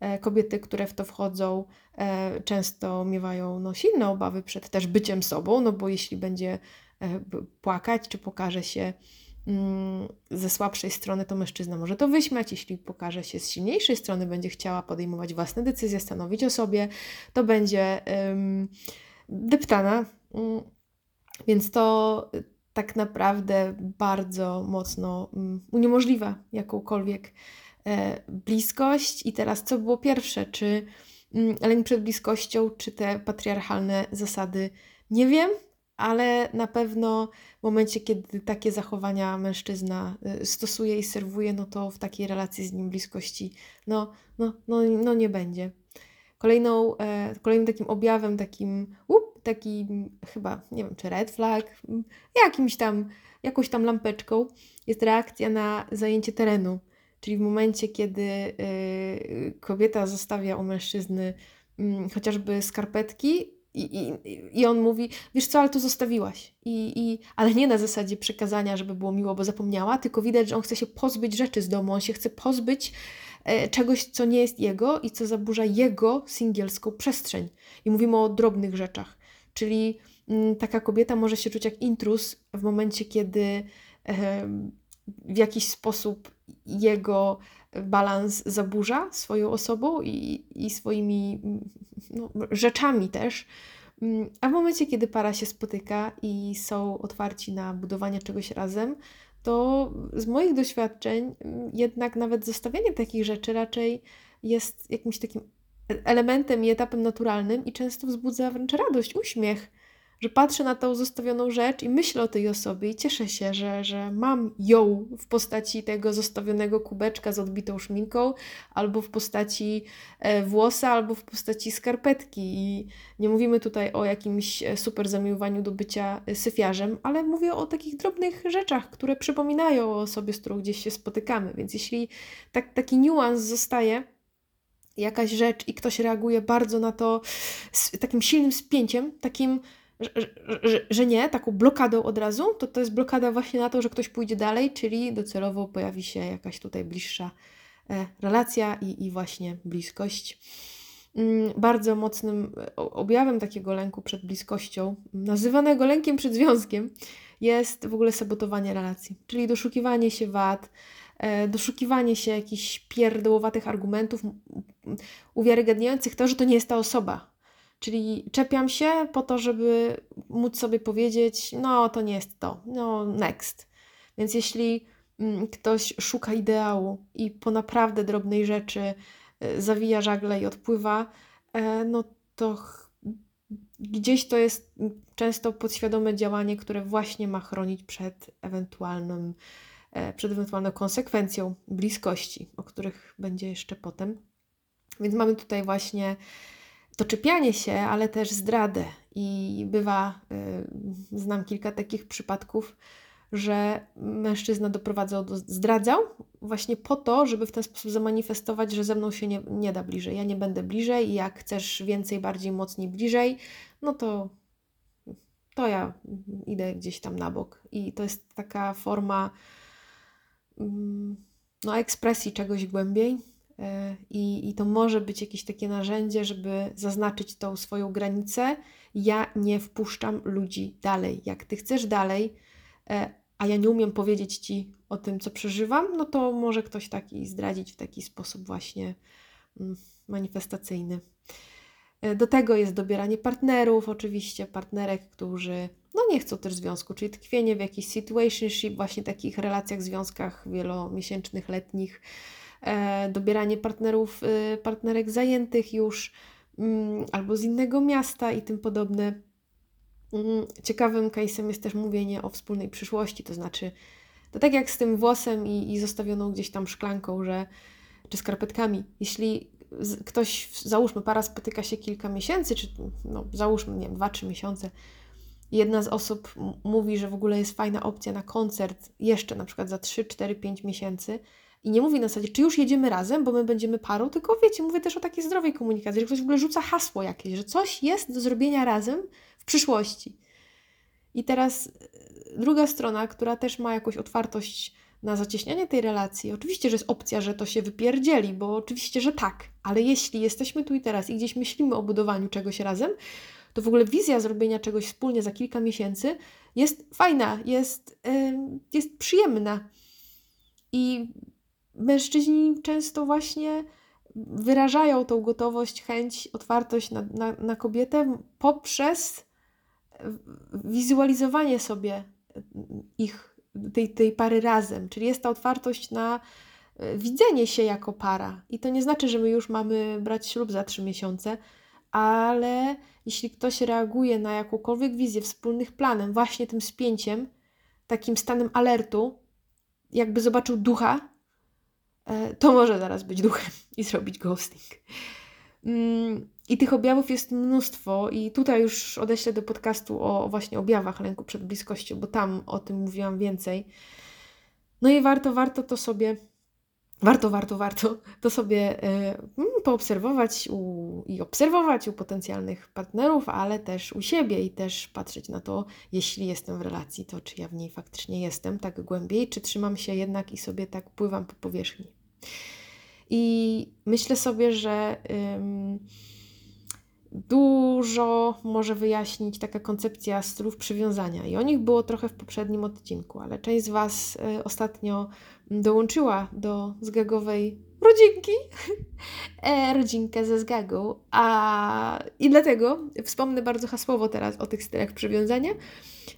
E, kobiety, które w to wchodzą, e, często miewają no, silne obawy przed też byciem sobą, no bo jeśli będzie e, płakać, czy pokaże się mm, ze słabszej strony, to mężczyzna może to wyśmiać. Jeśli pokaże się z silniejszej strony, będzie chciała podejmować własne decyzje, stanowić o sobie, to będzie um, deptana. Um, więc to tak naprawdę bardzo mocno um, uniemożliwia jakąkolwiek E, bliskość. I teraz, co było pierwsze? Czy mm, lęk przed bliskością, czy te patriarchalne zasady? Nie wiem, ale na pewno w momencie, kiedy takie zachowania mężczyzna e, stosuje i serwuje, no to w takiej relacji z nim bliskości no, no, no, no nie będzie. Kolejną, e, kolejnym takim objawem, takim, up, takim chyba, nie wiem, czy red flag, jakimś tam, jakąś tam lampeczką, jest reakcja na zajęcie terenu. Czyli w momencie, kiedy y, kobieta zostawia u mężczyzny mm, chociażby skarpetki, i, i, I on mówi, wiesz co, ale to zostawiłaś. I, i, ale nie na zasadzie przekazania, żeby było miło, bo zapomniała, tylko widać, że on chce się pozbyć rzeczy z domu, on się chce pozbyć e, czegoś, co nie jest jego i co zaburza jego singielską przestrzeń. I mówimy o drobnych rzeczach. Czyli m, taka kobieta może się czuć jak intrus w momencie, kiedy e, w jakiś sposób jego balans zaburza swoją osobą i, i swoimi no, rzeczami też. A w momencie, kiedy para się spotyka i są otwarci na budowanie czegoś razem, to z moich doświadczeń jednak nawet zostawianie takich rzeczy raczej jest jakimś takim elementem i etapem naturalnym i często wzbudza wręcz radość, uśmiech że patrzę na tą zostawioną rzecz i myślę o tej osobie i cieszę się, że, że mam ją w postaci tego zostawionego kubeczka z odbitą szminką, albo w postaci e, włosa, albo w postaci skarpetki. I nie mówimy tutaj o jakimś e, super zamiłowaniu do bycia e, syfiarzem, ale mówię o takich drobnych rzeczach, które przypominają o osobie, z którą gdzieś się spotykamy. Więc jeśli tak, taki niuans zostaje, jakaś rzecz i ktoś reaguje bardzo na to z takim silnym spięciem, takim że, że, że, nie, taką blokadą od razu, to to jest blokada właśnie na to, że ktoś pójdzie dalej, czyli docelowo pojawi się jakaś tutaj bliższa e, relacja i, i właśnie bliskość. Mm, bardzo mocnym e, objawem takiego lęku przed bliskością, nazywanego lękiem przed związkiem, jest w ogóle sabotowanie relacji, czyli doszukiwanie się wad, e, doszukiwanie się jakichś pierdołowatych argumentów uwiarygadniających to, że to nie jest ta osoba, Czyli czepiam się po to, żeby móc sobie powiedzieć, no to nie jest to, no next. Więc jeśli mm, ktoś szuka ideału i po naprawdę drobnej rzeczy e, zawija żagle i odpływa, e, no to gdzieś to jest często podświadome działanie, które właśnie ma chronić przed ewentualnym, e, przed ewentualną konsekwencją bliskości, o których będzie jeszcze potem. Więc mamy tutaj właśnie to czepianie się, ale też zdradę. I bywa, y, znam kilka takich przypadków, że mężczyzna doprowadzał do, zdradzał właśnie po to, żeby w ten sposób zamanifestować, że ze mną się nie, nie da bliżej. Ja nie będę bliżej i jak chcesz więcej, bardziej, mocniej bliżej, no to, to ja idę gdzieś tam na bok. I to jest taka forma mm, no, ekspresji czegoś głębiej I, I to może być jakieś takie narzędzie, żeby zaznaczyć tą swoją granicę. Ja nie wpuszczam ludzi dalej. Jak ty chcesz dalej, e, a ja nie umiem powiedzieć ci o tym, co przeżywam, no to może ktoś taki zdradzić w taki sposób właśnie mm, manifestacyjny. E, do tego jest dobieranie partnerów, oczywiście partnerek, którzy no nie chcą też związku, czyli tkwienie w jakichś situationship, właśnie takich relacjach, związkach wielomiesięcznych, letnich, E, dobieranie partnerów, e, partnerek zajętych już mm, albo z innego miasta i tym podobne. Mm, ciekawym case'em jest też mówienie o wspólnej przyszłości, to znaczy, to tak jak z tym włosem i, i zostawioną gdzieś tam szklanką, że, czy skarpetkami. Jeśli ktoś, załóżmy, para spotyka się kilka miesięcy, czy no, załóżmy, nie wiem, dwa, trzy miesiące, jedna z osób mówi, że w ogóle jest fajna opcja na koncert jeszcze na przykład za 3, 4, 5 miesięcy, i nie mówi na zasadzie, czy już jedziemy razem, bo my będziemy parą, tylko wiecie, mówię też o takiej zdrowej komunikacji, że ktoś w ogóle rzuca hasło jakieś, że coś jest do zrobienia razem w przyszłości. I teraz e, druga strona, która też ma jakąś otwartość na zacieśnianie tej relacji, oczywiście, że jest opcja, że to się wypierdzieli, bo oczywiście, że tak, ale jeśli jesteśmy tu i teraz i gdzieś myślimy o budowaniu czegoś razem, to w ogóle wizja zrobienia czegoś wspólnie za kilka miesięcy jest fajna, jest, yy, jest przyjemna. I mężczyźni często właśnie wyrażają tą gotowość, chęć, otwartość na, na, na kobietę poprzez wizualizowanie sobie ich, tej, tej pary razem. Czyli jest ta otwartość na e, widzenie się jako para. I to nie znaczy, że my już mamy brać ślub za trzy miesiące, ale jeśli ktoś reaguje na jakąkolwiek wizję wspólnych planem, właśnie tym spięciem, takim stanem alertu, jakby zobaczył ducha, to może zaraz być duchem i zrobić ghosting. Mm, I tych objawów jest mnóstwo, i tutaj już odeślę do podcastu o właśnie objawach lęku przed bliskością, bo tam o tym mówiłam więcej. No i warto, warto to sobie warto, warto, warto to sobie y, poobserwować u, i obserwować u potencjalnych partnerów, ale też u siebie i też patrzeć na to, jeśli jestem w relacji, to czy ja w niej faktycznie jestem tak głębiej, czy trzymam się jednak i sobie tak pływam po powierzchni. I myślę sobie, że dużo może wyjaśnić taka koncepcja stylów przywiązania. I o nich było trochę w poprzednim odcinku, ale część z Was y, ostatnio dołączyła do zgagowej rodzinki, e, rodzinkę ze zgagą. A, I dlatego wspomnę bardzo hasłowo teraz o tych stylach przywiązania,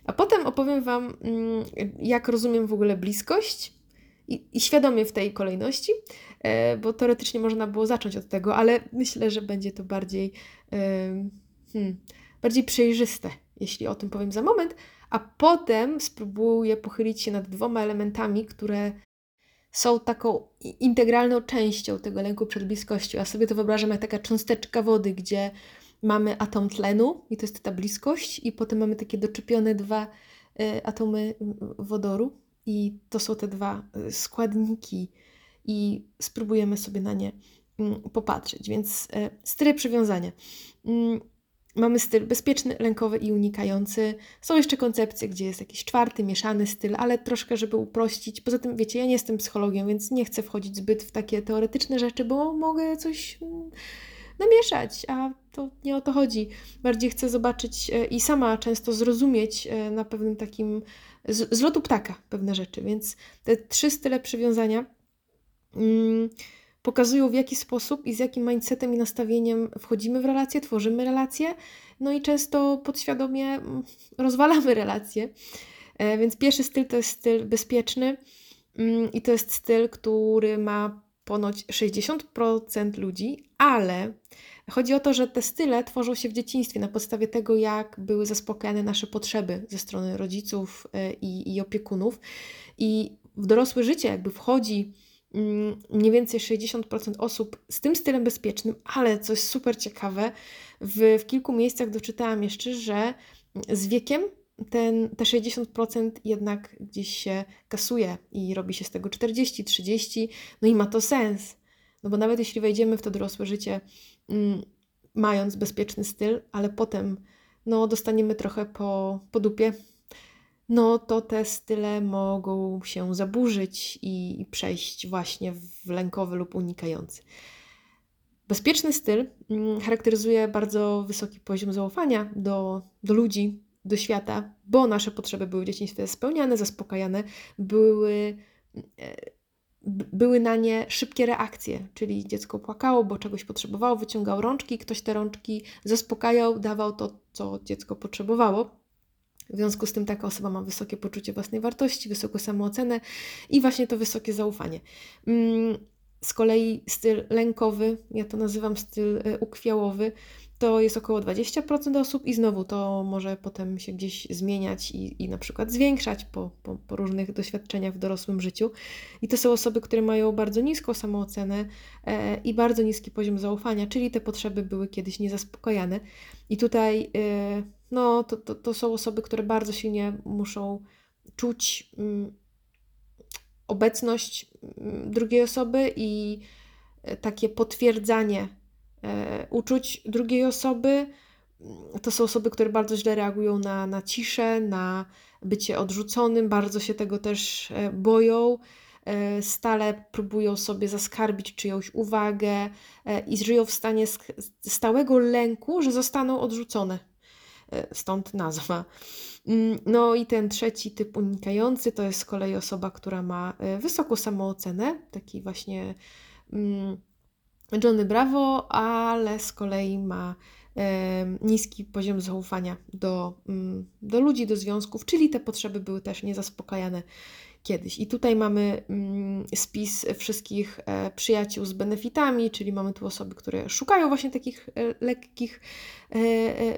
a potem opowiem Wam, mm, jak rozumiem w ogóle bliskość i, i świadomie w tej kolejności, e, bo teoretycznie można było zacząć od tego, ale myślę, że będzie to bardziej, hmm, bardziej przejrzyste, jeśli o tym powiem za moment, a potem spróbuję pochylić się nad dwoma elementami, które są taką integralną częścią tego lęku przed bliskością. Ja sobie to wyobrażam jak taka cząsteczka wody, gdzie mamy atom tlenu i to jest ta bliskość, i potem mamy takie doczepione dwa y, atomy wodoru, i to są te dwa y, składniki, i spróbujemy sobie na nie mm, popatrzeć. Więc y, style przywiązania. Mm, mamy styl bezpieczny, lękowy i unikający. Są jeszcze koncepcje, gdzie jest jakiś czwarty, mieszany styl, ale troszkę, żeby uprościć. Poza tym, wiecie, ja nie jestem psychologiem, więc nie chcę wchodzić zbyt w takie teoretyczne rzeczy, bo mogę coś mm, namieszać, a to nie o to chodzi. Bardziej chcę zobaczyć e, i sama często zrozumieć e, na pewnym takim z, lotu ptaka pewne rzeczy. Więc te trzy style przywiązania. Mm, pokazują w jaki sposób i z jakim mindsetem i nastawieniem wchodzimy w relacje, tworzymy relacje, no i często podświadomie mm, rozwalamy relacje. E, więc pierwszy styl to jest styl bezpieczny mm, i to jest styl, który ma ponoć 60% ludzi, ale chodzi o to, że te style tworzą się w dzieciństwie na podstawie tego, jak były zaspokajane nasze potrzeby ze strony rodziców e, i, i opiekunów. I w dorosłe życie jakby wchodzi Mm, mniej więcej 60% osób z tym stylem bezpiecznym, ale coś super ciekawe, w, w kilku miejscach doczytałam jeszcze, że z wiekiem ten, te 60% jednak gdzieś się kasuje i robi się z tego 40, 30, no i ma to sens. No bo nawet jeśli wejdziemy w to dorosłe życie, mm, mając bezpieczny styl, ale potem no, dostaniemy trochę po, po dupie, no to te style mogą się zaburzyć i przejść właśnie w lękowy lub unikający. Bezpieczny styl mm, charakteryzuje bardzo wysoki poziom zaufania do, do ludzi, do świata, bo nasze potrzeby były w dzieciństwie spełniane, zaspokajane, były, e, były na nie szybkie reakcje, czyli dziecko płakało, bo czegoś potrzebowało, wyciągał rączki, ktoś te rączki zaspokajał, dawał to, co dziecko potrzebowało. W związku z tym taka osoba ma wysokie poczucie własnej wartości, wysoką samoocenę i właśnie to wysokie zaufanie. Mm, z kolei styl lękowy, ja to nazywam styl e, ukwiałowy, to jest około 20% osób i znowu to może potem się gdzieś zmieniać i, i na przykład zwiększać po, po, po, różnych doświadczeniach w dorosłym życiu. I to są osoby, które mają bardzo niską samoocenę e, i bardzo niski poziom zaufania, czyli te potrzeby były kiedyś niezaspokojane. I tutaj e, no, to, to, to są osoby, które bardzo silnie muszą czuć mm, obecność mm, drugiej osoby i e, takie potwierdzanie uczuć drugiej osoby, to są osoby, które bardzo źle reagują na, na ciszę, na bycie odrzuconym, bardzo się tego też e, boją. E, stale próbują sobie zaskarbić czyjąś uwagę i żyją w stanie stałego lęku, że zostaną odrzucone. Stąd nazwa. Mm, no i ten trzeci typ unikający to jest z kolei osoba, która ma wysoką samoocenę, taki właśnie mm, Johnny Bravo, ale z kolei ma niski poziom zaufania do, mm, do ludzi, do związków, czyli te potrzeby były też niezaspokajane kiedyś. I tutaj mamy mm, spis wszystkich e, przyjaciół z benefitami, czyli mamy tu osoby, które szukają właśnie takich e, lekkich,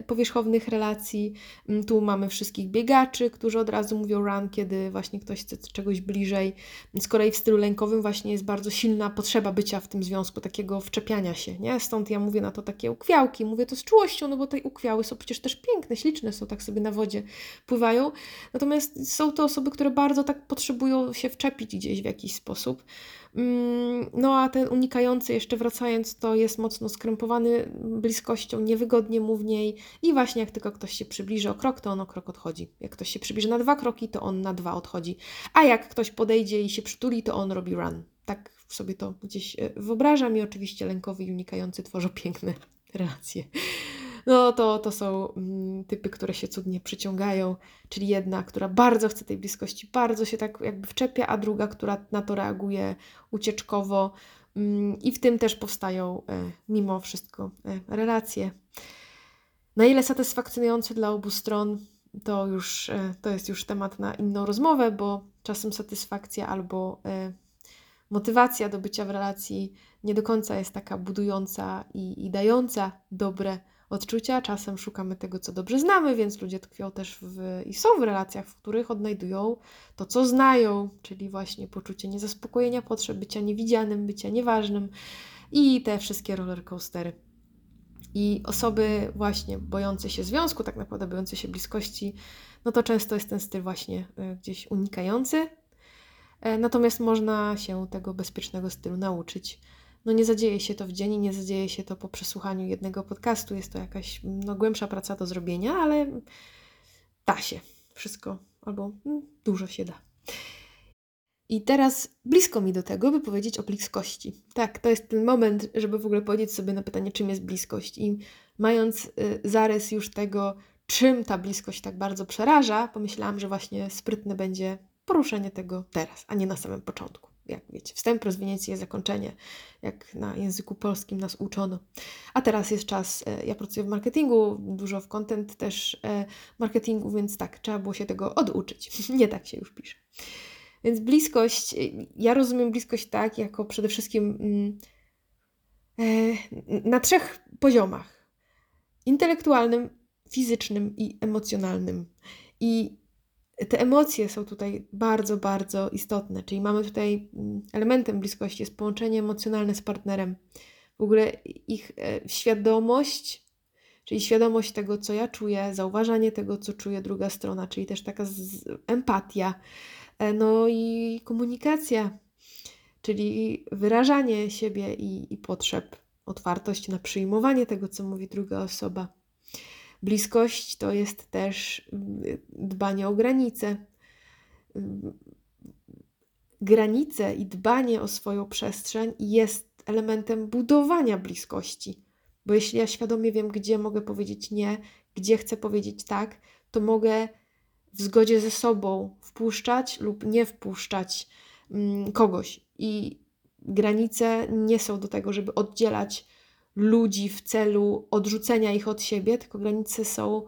powierzchownych relacji. Mm, tu mamy wszystkich biegaczy, którzy od razu mówią run, kiedy właśnie ktoś chce czegoś bliżej. Z kolei w stylu lękowym właśnie jest bardzo silna potrzeba bycia w tym związku, takiego wczepiania się, nie? Stąd ja mówię na to takie ukwiałki, mówię to z czułością, no bo te ukwiały są przecież też piękne, śliczne, są tak sobie na wodzie pływają. Natomiast są to osoby, które bardzo tak potrzebują się wczepić gdzieś w jakiś sposób. Mm, no a ten unikający, jeszcze wracając, to jest mocno skrępowany bliskością, niewygodnie mu w niej i właśnie jak tylko ktoś się przybliży o krok, to on o krok odchodzi. Jak ktoś się przybliży na dwa kroki, to on na dwa odchodzi. A jak ktoś podejdzie i się przytuli, to on robi run. Tak sobie to gdzieś e, wyobrażam i oczywiście lękowy i unikający tworzą piękne relacje. No to, to są mm, typy, które się cudnie przyciągają, czyli jedna, która bardzo chce tej bliskości, bardzo się tak jakby wczepia, a druga, która na to reaguje ucieczkowo mm, i w tym też powstają e, mimo wszystko e, relacje. Na ile satysfakcjonujące dla obu stron, to już e, to jest już temat na inną rozmowę, bo czasem satysfakcja albo motywacja do bycia w relacji nie do końca jest taka budująca i, i dająca dobre odczucia. Czasem szukamy tego, co dobrze znamy, więc ludzie tkwią też w, i są w relacjach, w których odnajdują to, co znają, czyli właśnie poczucie niezaspokojenia potrzeb, bycia niewidzianym, bycia nieważnym i te wszystkie rollercoastery. I osoby właśnie bojące się związku, tak naprawdę bojące się bliskości, no to często jest ten styl właśnie e, gdzieś unikający. E, natomiast można się tego bezpiecznego stylu nauczyć no nie zadzieje się to w dzień i nie zadzieje się to po przesłuchaniu jednego podcastu. Jest to jakaś no, głębsza praca do zrobienia, ale da się wszystko, albo mm, dużo się da. I teraz blisko mi do tego, by powiedzieć o bliskości. Tak, to jest ten moment, żeby w ogóle powiedzieć sobie na pytanie, czym jest bliskość. I mając y, zarys już tego, czym ta bliskość tak bardzo przeraża, pomyślałam, że właśnie sprytne będzie poruszenie tego teraz, a nie na samym początku jak wiecie, wstęp, rozwinięcie, zakończenie, jak na języku polskim nas uczono. A teraz jest czas, e, ja pracuję w marketingu, dużo w content też e, marketingu, więc tak, trzeba było się tego oduczyć. Nie tak się już pisze. Więc bliskość, e, ja rozumiem bliskość tak, jako przede wszystkim mm, na trzech poziomach: intelektualnym, fizycznym i emocjonalnym. I te emocje są tutaj bardzo, bardzo istotne. Czyli mamy tutaj mm, elementem bliskości jest połączenie emocjonalne z partnerem. W ogóle ich e, świadomość, czyli świadomość tego, co ja czuję, zauważanie tego, co czuje druga strona, czyli też taka empatia, e, no i komunikacja, czyli wyrażanie siebie i, i potrzeb, otwartość na przyjmowanie tego, co mówi druga osoba. Bliskość to jest też mm, dbanie o granice. Granice i dbanie o swoją przestrzeń jest elementem budowania bliskości. Bo jeśli ja świadomie wiem, gdzie mogę powiedzieć nie, gdzie chcę powiedzieć tak, to mogę w zgodzie ze sobą wpuszczać lub nie wpuszczać mm, kogoś. I granice nie są do tego, żeby oddzielać ludzi w celu odrzucenia ich od siebie, tylko granice są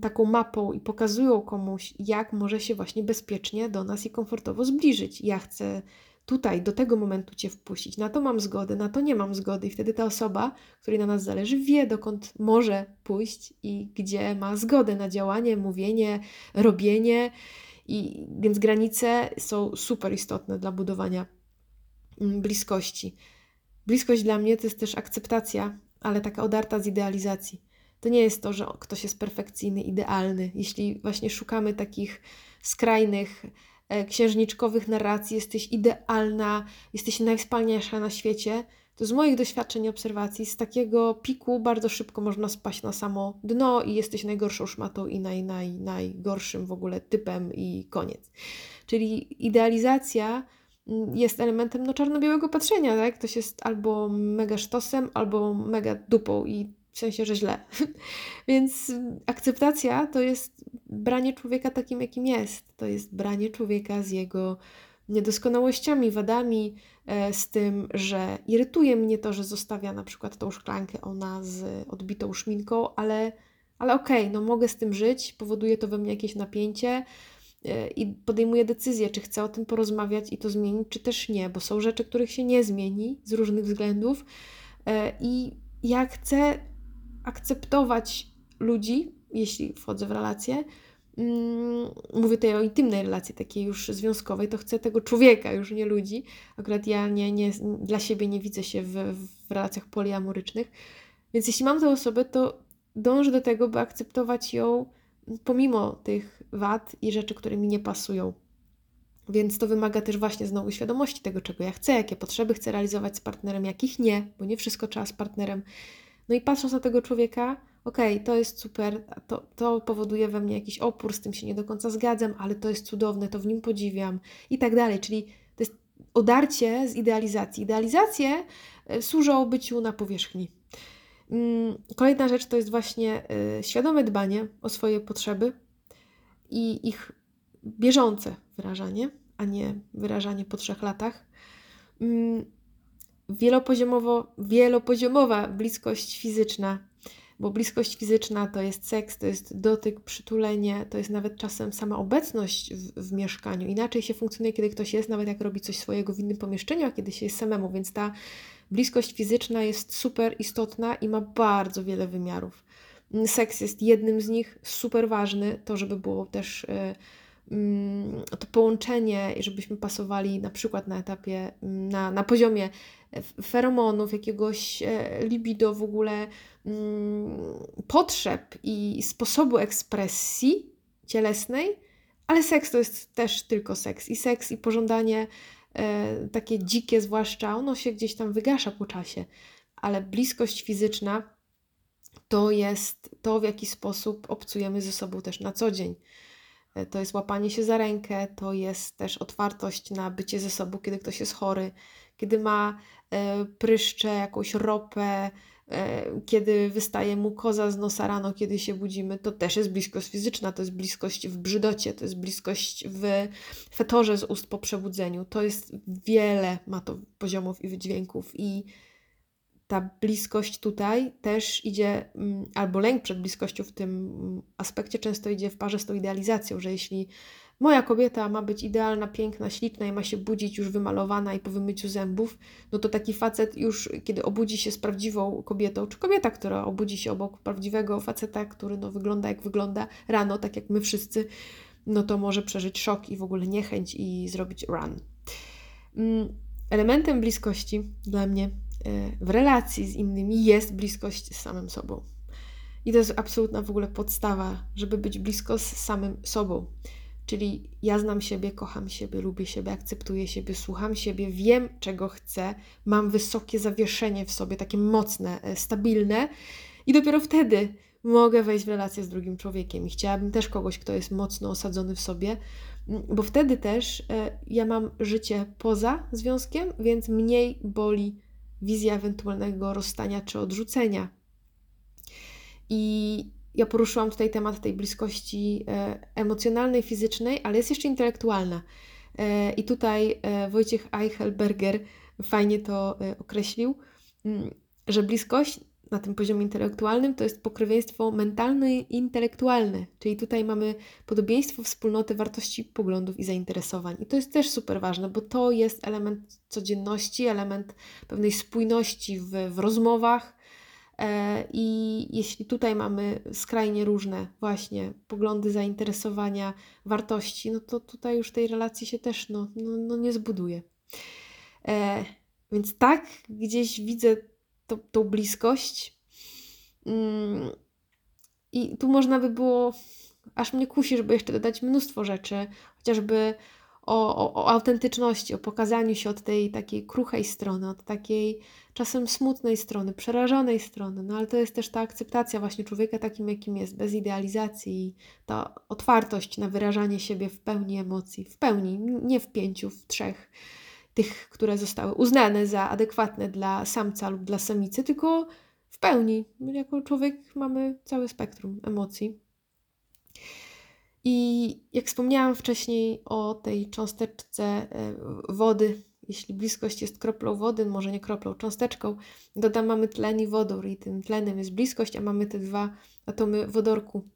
taką mapą i pokazują komuś, jak może się właśnie bezpiecznie do nas i komfortowo zbliżyć. Ja chcę tutaj, do tego momentu Cię wpuścić, na to mam zgodę, na to nie mam zgody, i wtedy ta osoba, której na nas zależy, wie, dokąd może pójść i gdzie ma zgodę na działanie, mówienie, robienie. I więc granice są super istotne dla budowania mm, bliskości. Bliskość dla mnie to jest też akceptacja, ale taka odarta z idealizacji. To nie jest to, że ktoś jest perfekcyjny, idealny. Jeśli właśnie szukamy takich skrajnych, e, księżniczkowych narracji, jesteś idealna, jesteś najwspanialsza na świecie, to z moich doświadczeń i obserwacji, z takiego piku bardzo szybko można spaść na samo dno i jesteś najgorszą szmatą i naj, naj, najgorszym w ogóle typem i koniec. Czyli idealizacja jest elementem no, czarno-białego patrzenia, tak? Ktoś jest albo mega sztosem, albo mega dupą i w sensie, że źle. Więc akceptacja to jest branie człowieka takim, jakim jest. To jest branie człowieka z jego niedoskonałościami, wadami, e, z tym, że irytuje mnie to, że zostawia na przykład tą szklankę ona z odbitą szminką, ale, ale okej, okay, no mogę z tym żyć, powoduje to we mnie jakieś napięcie i podejmuję decyzję, czy chcę o tym porozmawiać i to zmienić, czy też nie, bo są rzeczy, których się nie zmieni z różnych względów e, i ja chcę akceptować ludzi, jeśli wchodzę w relacje, Mm, mówię tutaj o intymnej relacji, takiej już związkowej, to chcę tego człowieka, już nie ludzi. Akurat ja nie, nie, dla siebie nie widzę się w, w relacjach poliamorycznych. Więc jeśli mam tę osobę, to dążę do tego, by akceptować ją pomimo tych wad i rzeczy, które mi nie pasują. Więc to wymaga też właśnie znowu świadomości tego, czego ja chcę, jakie potrzeby chcę realizować z partnerem, jakich nie, bo nie wszystko trzeba z partnerem. No i patrząc na tego człowieka, okej, okay, to jest super, to, to powoduje we mnie jakiś opór, z tym się nie do końca zgadzam, ale to jest cudowne, to w nim podziwiam i tak dalej. Czyli to jest odarcie z idealizacji. Idealizacje e, służą byciu na powierzchni. Mm, kolejna rzecz to jest właśnie e, świadome dbanie o swoje potrzeby i ich bieżące wyrażanie, a nie wyrażanie po trzech latach. Mm, wielopoziomowo, wielopoziomowa bliskość fizyczna bo bliskość fizyczna to jest seks, to jest dotyk, przytulenie, to jest nawet czasem sama obecność w, w, mieszkaniu. Inaczej się funkcjonuje, kiedy ktoś jest, nawet jak robi coś swojego w innym pomieszczeniu, a kiedy się jest samemu, więc ta bliskość fizyczna jest super istotna i ma bardzo wiele wymiarów. Seks jest jednym z nich, super ważny, to żeby było też. Yy, to połączenie, żebyśmy pasowali na przykład na etapie, na, na poziomie feromonów, jakiegoś e, libido, w ogóle mm, potrzeb i sposobu ekspresji cielesnej, ale seks to jest też tylko seks. I seks, i pożądanie e, takie dzikie, zwłaszcza, ono się gdzieś tam wygasza po czasie, ale bliskość fizyczna to jest to, w jaki sposób obcujemy ze sobą też na co dzień. E, to jest łapanie się za rękę, to jest też otwartość na bycie ze sobą, kiedy ktoś jest chory, kiedy ma e, pryszcze, jakąś ropę, e, kiedy wystaje mu koza z nosa rano, kiedy się budzimy, to też jest bliskość fizyczna, to jest bliskość w brzydocie, to jest bliskość w fetorze z ust po przebudzeniu. To jest wiele ma to poziomów i wydźwięków i ta bliskość tutaj też idzie, mm, albo lęk przed bliskością w tym aspekcie często idzie w parze z tą idealizacją, że jeśli moja kobieta ma być idealna, piękna, śliczna i ma się budzić już wymalowana i po wymyciu zębów, no to taki facet już, kiedy obudzi się z prawdziwą kobietą, czy kobieta, która obudzi się obok prawdziwego faceta, który no, wygląda jak wygląda rano, tak jak my wszyscy, no to może przeżyć szok i w ogóle niechęć i zrobić run. Mm, elementem bliskości dla mnie e, w relacji z innymi jest bliskość z samym sobą. I to jest absolutna w ogóle podstawa, żeby być blisko z samym sobą. Czyli ja znam siebie, kocham siebie, lubię siebie, akceptuję siebie, słucham siebie, wiem czego chcę, mam wysokie zawieszenie w sobie, takie mocne, e, stabilne i dopiero wtedy mogę wejść w relację z drugim człowiekiem. I chciałabym też kogoś, kto jest mocno osadzony w sobie, bo wtedy też e, ja mam życie poza związkiem, więc mniej boli wizja ewentualnego rozstania czy odrzucenia. I ja poruszyłam tutaj temat tej bliskości e, emocjonalnej, fizycznej, ale jest jeszcze intelektualna. E, I tutaj e, Wojciech Eichelberger fajnie to określił, mm, że bliskość na tym poziomie intelektualnym to jest pokrewieństwo mentalne i intelektualne, czyli tutaj mamy podobieństwo wspólnoty wartości, poglądów i zainteresowań. I to jest też super ważne, bo to jest element codzienności, element pewnej spójności w, w rozmowach, I jeśli tutaj mamy skrajnie różne właśnie poglądy, zainteresowania, wartości, no to tutaj już tej relacji się też no, no, no nie zbuduje. E, więc tak gdzieś widzę to, tą bliskość. Mm, I tu można by było, aż mnie kusi, żeby jeszcze dodać mnóstwo rzeczy, chociażby o, o, o autentyczności, o pokazaniu się od tej takiej kruchej strony, od takiej czasem smutnej strony, przerażonej strony, no ale to jest też ta akceptacja właśnie człowieka takim, jakim jest, bez idealizacji, ta otwartość na wyrażanie siebie w pełni emocji, w pełni, nie w pięciu, w trzech, tych, które zostały uznane za adekwatne dla samca lub dla samicy, tylko w pełni. Jako człowiek mamy całe spektrum emocji. I jak wspomniałam wcześniej o tej cząsteczce e, wody, jeśli bliskość jest kroplą wody, może nie kroplą, cząsteczką, dodam mamy tlen i wodór i tym tlenem jest bliskość, a mamy te dwa atomy wodorku.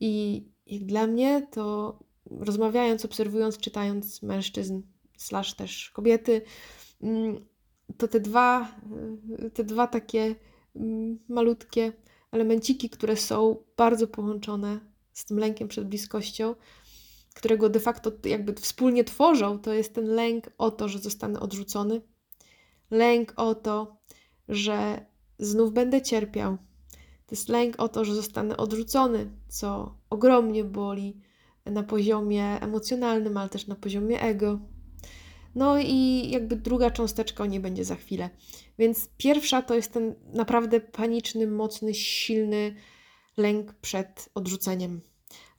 I jak dla mnie to rozmawiając, obserwując, czytając mężczyzn, slash też kobiety, mm, to te dwa, y, te dwa takie mm, malutkie elemenciki, które są bardzo połączone z tym lękiem przed bliskością, którego de facto jakby wspólnie tworzą, to jest ten lęk o to, że zostanę odrzucony, lęk o to, że znów będę cierpiał. To jest lęk o to, że zostanę odrzucony, co ogromnie boli na poziomie emocjonalnym, ale też na poziomie ego. No i jakby druga cząsteczka o niej będzie za chwilę. Więc pierwsza to jest ten naprawdę paniczny, mocny, silny lęk przed odrzuceniem.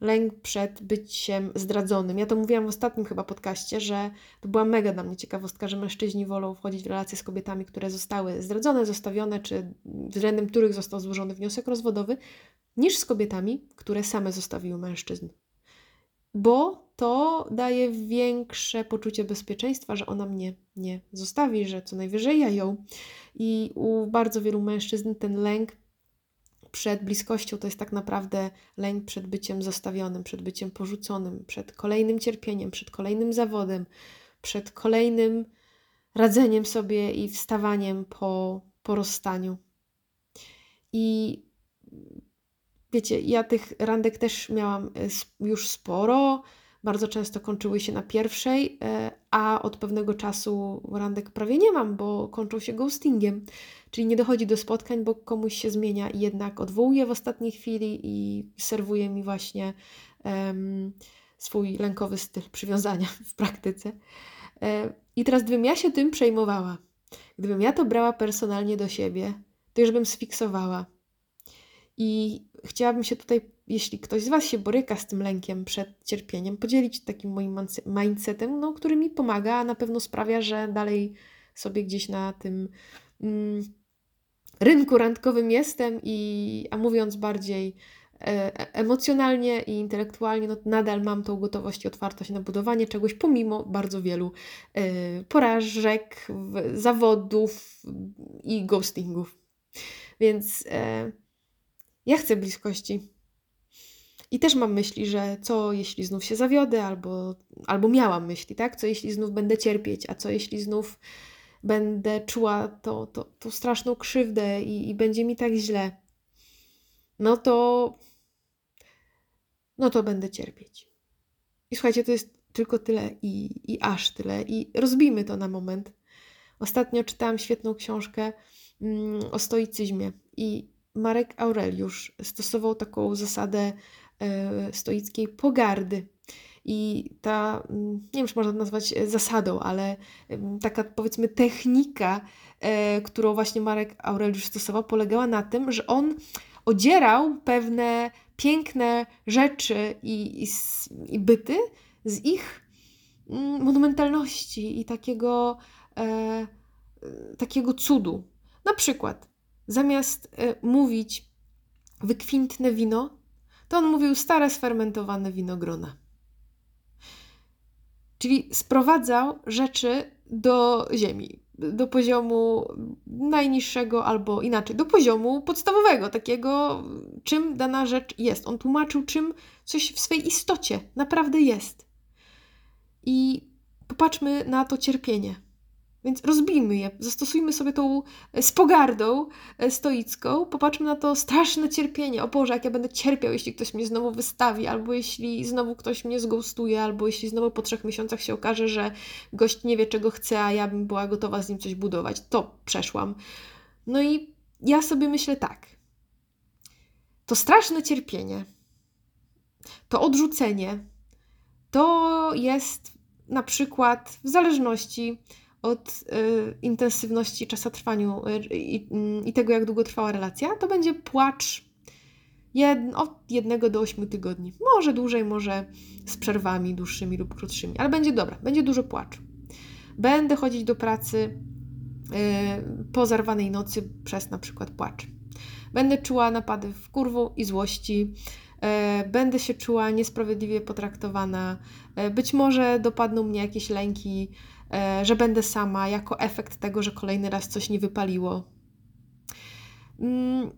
Lęk przed byciem zdradzonym. Ja to mówiłam w ostatnim chyba podcaście, że to była mega dla mnie ciekawostka, że mężczyźni wolą wchodzić w relacje z kobietami, które zostały zdradzone, zostawione, czy względem których został złożony wniosek rozwodowy, niż z kobietami, które same zostawiły mężczyzn bo to daje większe poczucie bezpieczeństwa, że ona mnie nie zostawi, że co najwyżej ja ją. I u bardzo wielu mężczyzn ten lęk przed bliskością to jest tak naprawdę lęk przed byciem zostawionym, przed byciem porzuconym, przed kolejnym cierpieniem, przed kolejnym zawodem, przed kolejnym radzeniem sobie i wstawaniem po, po rozstaniu. I wiecie, ja tych randek też miałam e, już sporo. Bardzo często kończyły się na pierwszej, e, a od pewnego czasu randek prawie nie mam, bo kończą się ghostingiem. Czyli nie dochodzi do spotkań, bo komuś się zmienia i jednak odwołuje w ostatniej chwili i serwuje mi właśnie um, swój lękowy styl przywiązania w praktyce. E, I teraz, gdybym ja się tym przejmowała, gdybym ja to brała personalnie do siebie, to już bym sfiksowała i chciałabym się tutaj, jeśli ktoś z Was się boryka z tym lękiem przed cierpieniem, podzielić takim moim mindsetem, no, który mi pomaga, a na pewno sprawia, że dalej sobie gdzieś na tym mm, rynku randkowym jestem i, a mówiąc bardziej e, e emocjonalnie i intelektualnie, no, nadal mam tą gotowość i otwartość na budowanie czegoś, pomimo bardzo wielu e, porażek, zawodów i ghostingów. Więc e, ja chcę bliskości. I też mam myśli, że co jeśli znów się zawiodę, albo, albo miałam myśli, tak? Co jeśli znów będę cierpieć, a co jeśli znów będę czuła to, to, tą straszną krzywdę i, i będzie mi tak źle. No to. No to będę cierpieć. I słuchajcie, to jest tylko tyle i, i aż tyle. I rozbijmy to na moment. Ostatnio czytałam świetną książkę mm, o stoicyzmie i Marek Aureliusz stosował taką zasadę e, stoickiej pogardy. I ta, mm, nie wiem, czy można to nazwać zasadą, ale taka powiedzmy technika, e, którą właśnie Marek Aureliusz stosował, polegała na tym, że on odzierał pewne piękne rzeczy i, i, i byty z ich mm, monumentalności i takiego, e, takiego cudu. Na przykład zamiast y, mówić wykwintne wino, to on mówił stare sfermentowane winogrona. Czyli sprowadzał rzeczy do ziemi, do poziomu najniższego albo inaczej, do poziomu podstawowego, takiego, czym dana rzecz jest. On tłumaczył, czym coś w swej istocie naprawdę jest. I popatrzmy na to cierpienie. Więc rozbijmy je, zastosujmy sobie tą e, z pogardą e, stoicką, popatrzmy na to straszne cierpienie. O Boże, jak ja będę cierpiał, jeśli ktoś mnie znowu wystawi, albo jeśli znowu ktoś mnie zgustuje, albo jeśli znowu po trzech miesiącach się okaże, że gość nie wie, czego chce, a ja bym była gotowa z nim coś budować. To przeszłam. No i ja sobie myślę tak. To straszne cierpienie, to odrzucenie, to jest na przykład w zależności od y, intensywności czasotrwaniu y, i, y, i tego, jak długo trwała relacja, to będzie płacz jed, od jednego do 8 tygodni. Może dłużej, może z przerwami dłuższymi lub krótszymi, ale będzie dobra, będzie dużo płaczu. Będę chodzić do pracy y, po zarwanej nocy przez na przykład płacz. Będę czuła napady w kurwu i złości. Y, będę się czuła niesprawiedliwie potraktowana. Y, być może dopadną mnie jakieś lęki, że będę sama jako efekt tego, że kolejny raz coś nie wypaliło. Mm,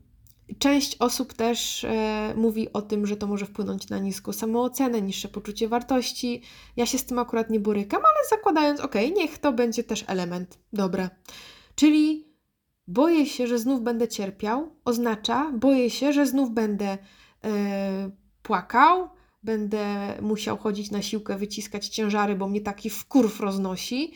Część osób też e, mówi o tym, że to może wpłynąć na niską samoocenę, niższe poczucie wartości. Ja się z tym akurat nie borykam, ale zakładając, ok, niech to będzie też element. Dobra. Czyli boję się, że znów będę cierpiał, oznacza boję się, że znów będę e, płakał, będę musiał chodzić na siłkę, wyciskać ciężary, bo mnie taki wkurw roznosi.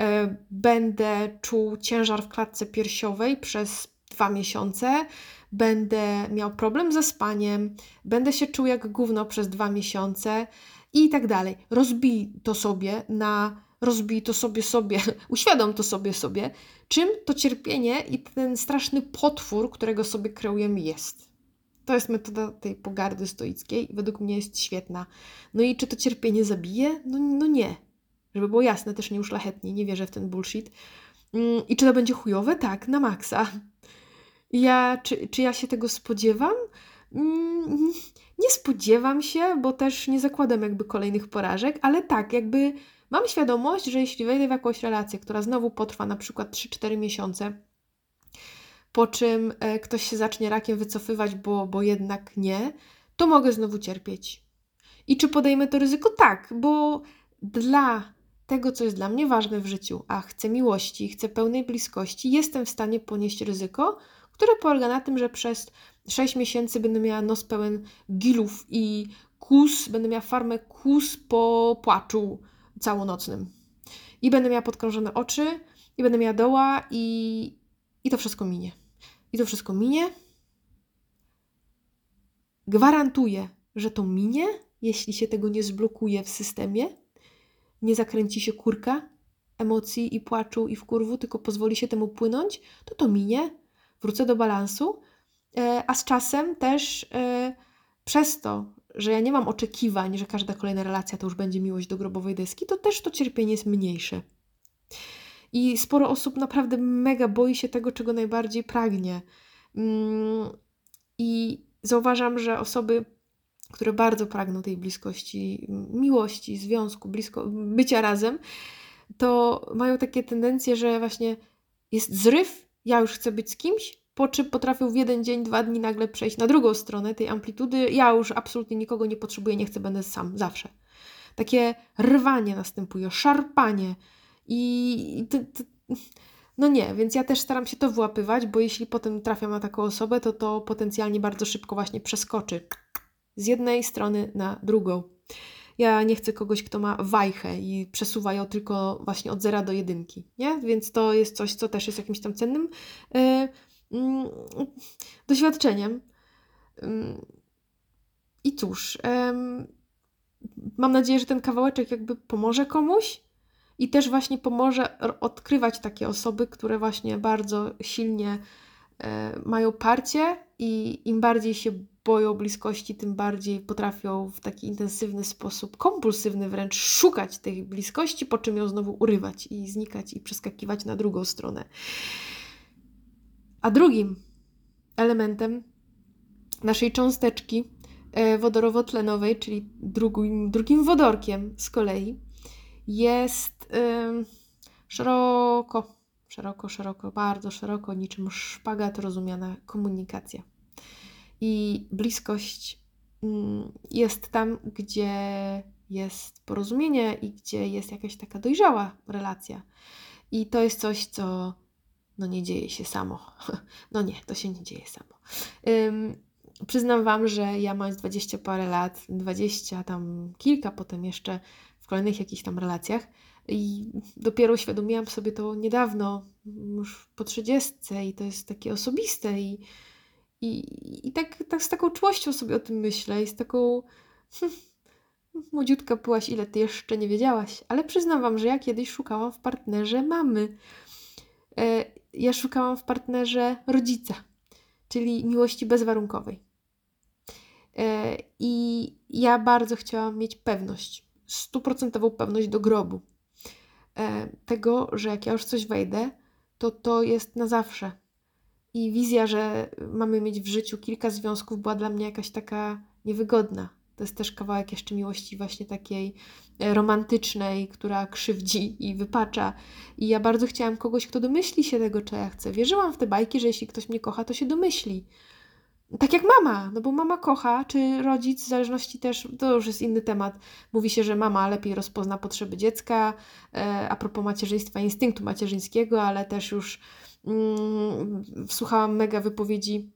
E, będę czuł ciężar w klatce piersiowej przez dwa miesiące będę miał problem ze spaniem, będę się czuł jak gówno przez dwa miesiące i tak dalej. Rozbij to sobie na, rozbij to sobie sobie, uświadom to sobie sobie, czym to cierpienie i ten straszny potwór, którego sobie kreujemy jest. To jest metoda tej pogardy stoickiej i według mnie jest świetna. No i czy to cierpienie zabije? No, no nie. Żeby było jasne, też nie uszlachetnie, nie wierzę w ten bullshit. Mm, I czy to będzie chujowe? Tak, na maksa. Ja, czy, czy ja się tego spodziewam? Mm, nie spodziewam się, bo też nie zakładam jakby kolejnych porażek, ale tak, jakby mam świadomość, że jeśli wejdę w jakąś relację, która znowu potrwa na przykład 3-4 miesiące, po czym e, ktoś się zacznie rakiem wycofywać, bo, bo jednak nie, to mogę znowu cierpieć. I czy podejmę to ryzyko? Tak, bo dla tego, co jest dla mnie ważne w życiu, a chcę miłości, chcę pełnej bliskości, jestem w stanie ponieść ryzyko, które polega na tym, że przez 6 miesięcy będę miała nos pełen gilów i kus, będę miała farmę kus po płaczu całonocnym. I będę miała podkrążone oczy, i będę miała doła, i, i to wszystko minie. I to wszystko minie. Gwarantuję, że to minie, jeśli się tego nie zblokuje w systemie, nie zakręci się kurka emocji i płaczu i wkurwu, tylko pozwoli się temu płynąć, to to minie wrócę do balansu, e, a z czasem też e, przez to, że ja nie mam oczekiwań, że każda kolejna relacja to już będzie miłość do grobowej deski, to też to cierpienie jest mniejsze. I sporo osób naprawdę mega boi się tego, czego najbardziej pragnie. Mm, I zauważam, że osoby, które bardzo pragną tej bliskości, miłości, związku, blisko, bycia razem, to mają takie tendencje, że właśnie jest zryw ja już chcę być z kimś, po czym potrafią w jeden dzień, dwa dni nagle przejść na drugą stronę tej amplitudy. Ja już absolutnie nikogo nie potrzebuję, nie chcę, będę sam, zawsze. Takie rwanie następuje, szarpanie i... no nie, więc ja też staram się to wyłapywać, bo jeśli potem trafiam na taką osobę, to to potencjalnie bardzo szybko właśnie przeskoczy z jednej strony na drugą. Ja nie chcę kogoś, kto ma wajchę i przesuwa ją tylko właśnie od zera do jedynki, nie? Więc to jest coś, co też jest jakimś tam cennym yy, yy, doświadczeniem. Yy. I cóż, mam nadzieję, że ten kawałeczek jakby pomoże komuś i też właśnie pomoże odkrywać takie osoby, które właśnie bardzo silnie e, mają parcie i im bardziej się boją bliskości, tym bardziej potrafią w taki intensywny sposób, kompulsywny wręcz, szukać tej bliskości, po czym ją znowu urywać i znikać i przeskakiwać na drugą stronę. A drugim elementem naszej cząsteczki e, wodorowo-tlenowej, czyli drugim, drugim wodorkiem z kolei, jest szeroko, szeroko, szeroko, bardzo szeroko, niczym szpagat rozumiana komunikacja. I bliskość mm, jest tam, gdzie jest porozumienie i gdzie jest jakaś taka dojrzała relacja. I to jest coś, co no nie dzieje się samo. No nie, to się nie dzieje samo. Przyznam Wam, że ja mając 20 parę lat, 20 tam kilka, potem jeszcze kolejnych jakichś tam relacjach i dopiero uświadomiłam sobie to niedawno, już po 30 i to jest takie osobiste i i, i tak, tak z taką czułością sobie o tym myślę i z taką. Hmm, młodziutka byłaś, ile ty jeszcze nie wiedziałaś, ale przyznam wam, że ja kiedyś szukałam w partnerze mamy. E, ja szukałam w partnerze rodzica, czyli miłości bezwarunkowej. E, I ja bardzo chciałam mieć pewność, stuprocentową pewność do grobu. E, tego, że jak ja już coś wejdę, to to jest na zawsze. I wizja, że mamy mieć w życiu kilka związków, była dla mnie jakaś taka niewygodna. To jest też kawałek jeszcze miłości właśnie takiej e, romantycznej, która krzywdzi i wypacza. I ja bardzo chciałam kogoś, kto domyśli się tego, co ja chcę. Wierzyłam w te bajki, że jeśli ktoś mnie kocha, to się domyśli. Tak jak mama, no bo mama kocha, czy rodzic, w zależności też, to już jest inny temat. Mówi się, że mama lepiej rozpozna potrzeby dziecka, e, a propos macierzyństwa, instynktu macierzyńskiego, ale też już mm, słuchałam mega wypowiedzi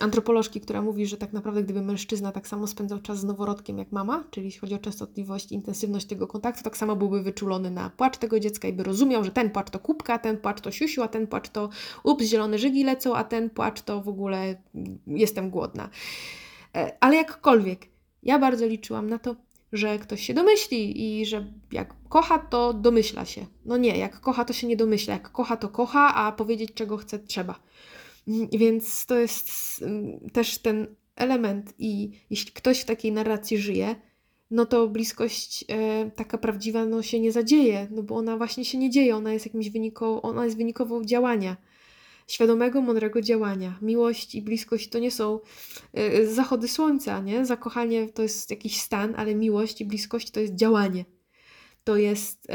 antropolożki, która mówi, że tak naprawdę gdyby mężczyzna tak samo spędzał czas z noworodkiem jak mama, czyli jeśli chodzi o częstotliwość intensywność tego kontaktu, tak samo byłby wyczulony na płacz tego dziecka i by rozumiał, że ten płacz to kubka, ten płacz to siusiu, a ten płacz to ups, zielone żygi lecą, a ten płacz to w ogóle jestem głodna. E, ale jakkolwiek, ja bardzo liczyłam na to, że ktoś się domyśli i że jak kocha, to domyśla się. No nie, jak kocha, to się nie domyśla. Jak kocha, to kocha, a powiedzieć czego chce trzeba. Więc to jest też ten element, i jeśli ktoś w takiej narracji żyje, no to bliskość e, taka prawdziwa no, się nie zadzieje, no bo ona właśnie się nie dzieje, ona jest jakimś wyniką, ona jest wynikową działania, świadomego, mądrego działania. Miłość i bliskość to nie są e, zachody słońca, nie? Zakochanie to jest jakiś stan, ale miłość i bliskość to jest działanie. To jest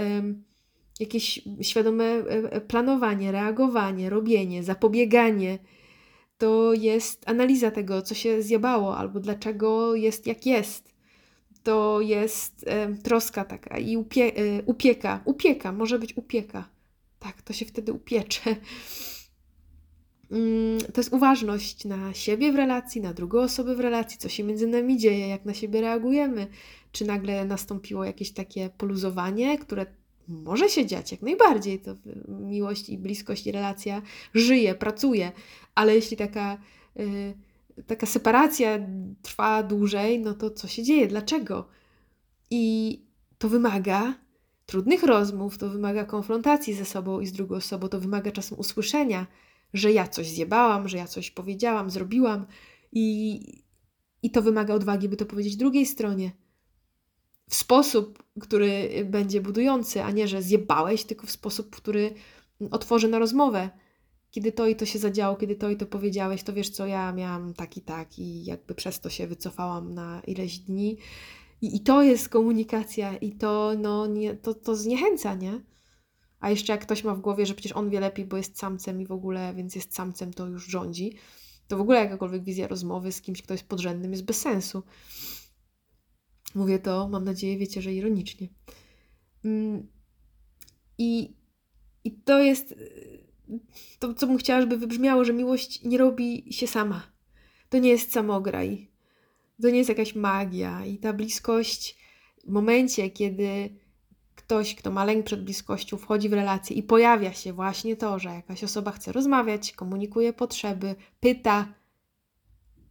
jakieś świadome e, e, planowanie, reagowanie, robienie, zapobieganie. To jest analiza tego, co się zjabało, albo dlaczego jest jak jest. To jest e, troska taka i upie, e, upieka. Upieka, może być upieka. Tak, to się wtedy upiecze. Mm, to jest uważność na siebie w relacji, na drugą osobę w relacji, co się między nami dzieje, jak na siebie reagujemy. Czy nagle nastąpiło jakieś takie poluzowanie, które może się dziać jak najbardziej. To miłość i bliskość i relacja żyje, pracuje, ale jeśli taka, y, taka separacja trwa dłużej, no to co się dzieje? Dlaczego? I to wymaga trudnych rozmów, to wymaga konfrontacji ze sobą i z drugą osobą, to wymaga czasem usłyszenia, że ja coś zjebałam, że ja coś powiedziałam, zrobiłam i, i to wymaga odwagi, by to powiedzieć drugiej stronie w sposób, który będzie budujący, a nie, że zjebałeś, tylko w sposób, który otworzy na rozmowę. Kiedy to i to się zadziało, kiedy to i to powiedziałeś, to wiesz co, ja miałam tak i tak i jakby przez to się wycofałam na ileś dni. I, i to jest komunikacja i to, no, nie, to, to zniechęca, nie? A jeszcze jak ktoś ma w głowie, że przecież on wie lepiej, bo jest samcem i w ogóle, więc jest samcem, to już rządzi, to w ogóle jakakolwiek wizja rozmowy z kimś, kto jest podrzędnym, jest bez sensu. Mówię to, mam nadzieję, wiecie, że ironicznie. Mm, I, i to jest to, co bym chciała, żeby wybrzmiało, że miłość nie robi się sama. To nie jest samograj. To nie jest jakaś magia. I ta bliskość w momencie, kiedy ktoś, kto ma lęk przed bliskością, wchodzi w relację i pojawia się właśnie to, że jakaś osoba chce rozmawiać, komunikuje potrzeby, pyta,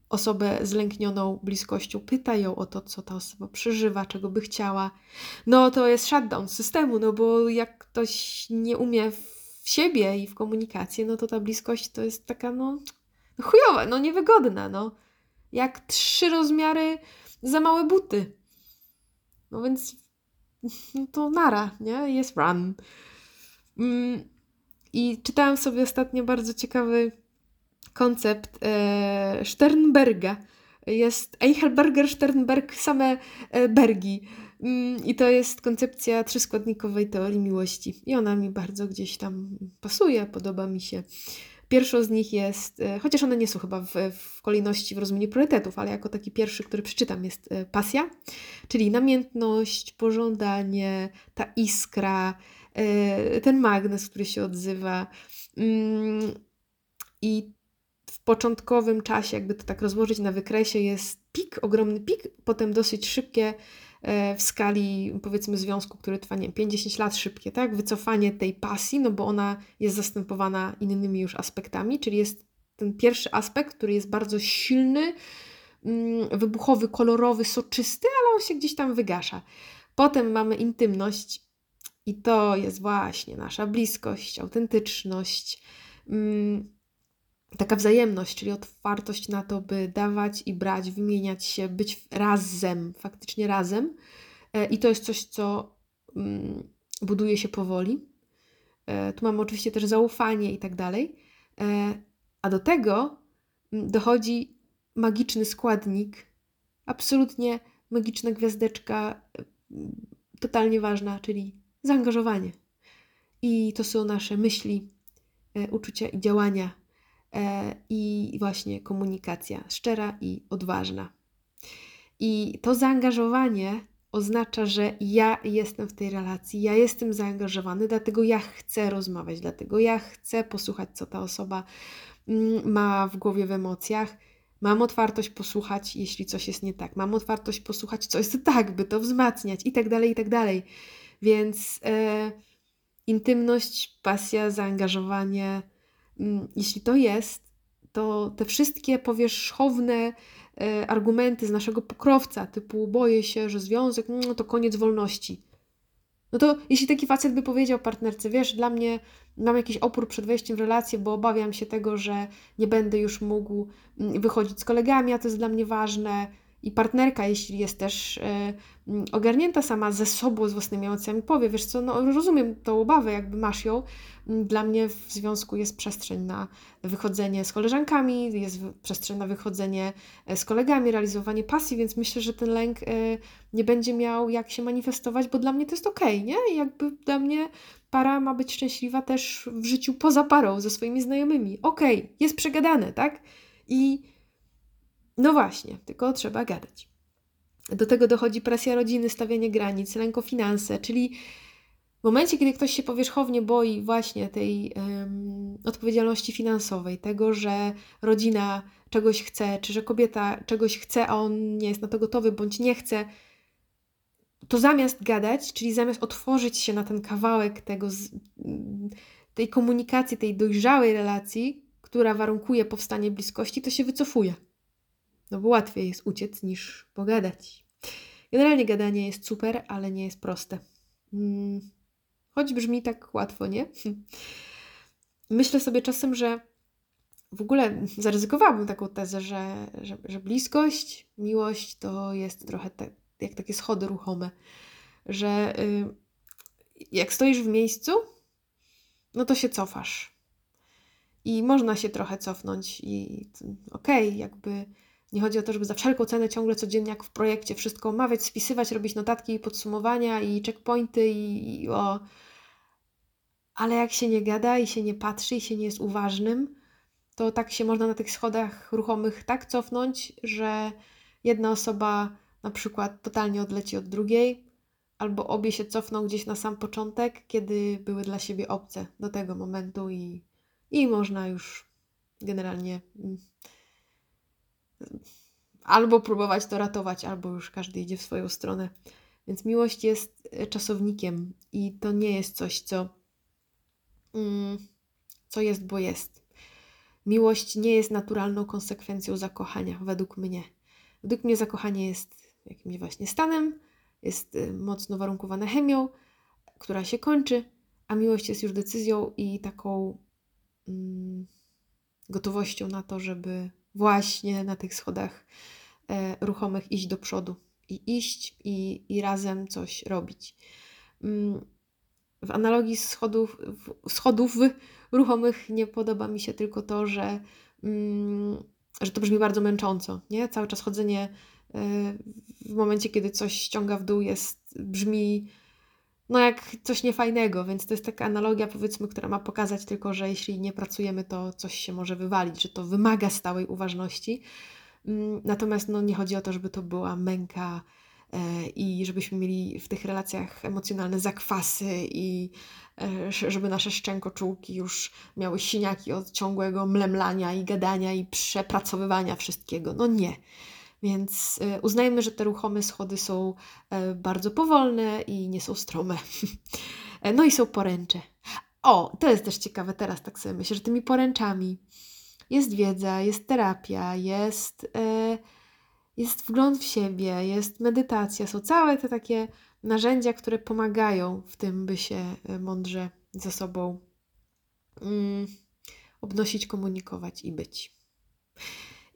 osobę zlęknioną bliskością, pyta ją o to, co ta osoba przeżywa, czego by chciała, no to jest shutdown systemu, no bo jak ktoś nie umie w siebie i w komunikację, no to ta bliskość to jest taka, no, chujowa, no niewygodna, no. Jak trzy rozmiary za małe buty. No więc no to nara, nie? Jest run. Mm, I czytałam sobie ostatnio bardzo ciekawy koncept e, Sternberga. Jest Eichelberger, Sternberg, same e, bergi. Mm, I to jest koncepcja trzyskładnikowej teorii miłości. I ona mi bardzo gdzieś tam pasuje, podoba mi się. Pierwszą z nich jest, e, chociaż one nie są chyba w, w kolejności w rozumieniu priorytetów, ale jako taki pierwszy, który przeczytam, jest e, pasja, czyli namiętność, pożądanie, ta iskra, e, ten magnes, który się odzywa. Mm, I początkowym czasie, jakby to tak rozłożyć na wykresie, jest pik, ogromny pik, potem dosyć szybkie e, w skali powiedzmy związku, który trwa, nie wiem, 50 lat szybkie, tak? Wycofanie tej pasji, no bo ona jest zastępowana innymi już aspektami, czyli jest ten pierwszy aspekt, który jest bardzo silny, mm, wybuchowy, kolorowy, soczysty, ale on się gdzieś tam wygasza. Potem mamy intymność i to jest właśnie nasza bliskość, autentyczność, mm, taka wzajemność, czyli otwartość na to, by dawać i brać, wymieniać się, być razem, faktycznie razem. E, I to jest coś, co mm, buduje się powoli. E, tu mamy oczywiście też zaufanie i tak dalej. E, a do tego mm, dochodzi magiczny składnik, absolutnie magiczna gwiazdeczka, totalnie ważna, czyli zaangażowanie. I to są nasze myśli, uczucia i działania i właśnie komunikacja szczera i odważna. I to zaangażowanie oznacza, że ja jestem w tej relacji, ja jestem zaangażowany, dlatego ja chcę rozmawiać, dlatego ja chcę posłuchać, co ta osoba mm, ma w głowie w emocjach. Mam otwartość posłuchać, jeśli coś jest nie tak. Mam otwartość posłuchać, co jest tak, by to wzmacniać i tak dalej, i tak dalej. Więc e, intymność, pasja, zaangażowanie, jeśli to jest, to te wszystkie powierzchowne e, argumenty z naszego pokrowca, typu boję się, że związek no to koniec wolności. No to jeśli taki facet by powiedział partnerce, wiesz, dla mnie mam jakiś opór przed wejściem w relację, bo obawiam się tego, że nie będę już mógł mm, wychodzić z kolegami, a to jest dla mnie ważne, i partnerka, jeśli jest też mm, ogarnięta sama ze sobą, z własnymi emocjami, powie, wiesz co, no rozumiem tą obawę, jakby masz ją. Dla mnie w związku jest przestrzeń na wychodzenie z koleżankami, jest przestrzeń na wychodzenie e, z kolegami, realizowanie pasji, więc myślę, że ten lęk e, nie będzie miał jak się manifestować, bo dla mnie to jest okej, okay, nie? Jakby dla mnie para ma być szczęśliwa też w życiu poza parą, ze swoimi znajomymi. Okej, okay, jest przegadane, tak? I no właśnie, tylko trzeba gadać. Do tego dochodzi presja rodziny, stawianie granic, lęk o finanse, czyli w momencie, kiedy ktoś się powierzchownie boi właśnie tej um, odpowiedzialności finansowej, tego, że rodzina czegoś chce, czy że kobieta czegoś chce, a on nie jest na to gotowy bądź nie chce, to zamiast gadać, czyli zamiast otworzyć się na ten kawałek tego, tej komunikacji, tej dojrzałej relacji, która warunkuje powstanie bliskości, to się wycofuje. No bo łatwiej jest uciec niż pogadać. Generalnie gadanie jest super, ale nie jest proste. Hmm. Choć brzmi tak łatwo, nie? Myślę sobie czasem, że w ogóle zaryzykowałabym taką tezę, że, że, że bliskość, miłość to jest trochę te, jak takie schody ruchome, że y, jak stoisz w miejscu, no to się cofasz. I można się trochę cofnąć i okej, okay, jakby nie chodzi o to, żeby za wszelką cenę ciągle codziennie jak w projekcie wszystko omawiać, spisywać, robić notatki i podsumowania i checkpointy i, i o... Ale jak się nie gada i się nie patrzy i się nie jest uważnym, to tak się można na tych schodach ruchomych tak cofnąć, że jedna osoba na przykład totalnie odleci od drugiej, albo obie się cofną gdzieś na sam początek, kiedy były dla siebie obce do tego momentu i, i można już generalnie mm, albo próbować to ratować, albo już każdy idzie w swoją stronę. Więc miłość jest e, czasownikiem i to nie jest coś, co, mm, co jest, bo jest. Miłość nie jest naturalną konsekwencją zakochania, według mnie. Według mnie zakochanie jest jakimś właśnie stanem, jest e, mocno warunkowane chemią, która się kończy, a miłość jest już decyzją i taką mm, gotowością na to, żeby właśnie na tych schodach e, ruchomych iść do przodu i iść i, i razem coś robić. Mm, w analogii schodów, schodów ruchomych nie podoba mi się tylko to, że, mm, że to brzmi bardzo męcząco. Nie? Cały czas chodzenie e, w momencie, kiedy coś ściąga w dół, jest, brzmi no jak coś niefajnego, więc to jest taka analogia, powiedzmy, która ma pokazać tylko, że jeśli nie pracujemy, to coś się może wywalić, że to wymaga stałej uważności. Mm, natomiast no, nie chodzi o to, żeby to była męka e, i żebyśmy mieli w tych relacjach emocjonalne zakwasy i e, żeby nasze szczękoczułki już miały siniaki od ciągłego mlemlania i gadania i przepracowywania wszystkiego. No nie. Więc e, uznajmy, że te ruchome schody są e, bardzo powolne i nie są strome. E, no i są poręcze. O, to jest też ciekawe teraz, tak sobie myślę, że tymi poręczami jest wiedza, jest terapia, jest, jest wgląd w siebie, jest medytacja, są całe te takie narzędzia, które pomagają w tym, by się e, mądrze ze sobą mm, obnosić, komunikować i być.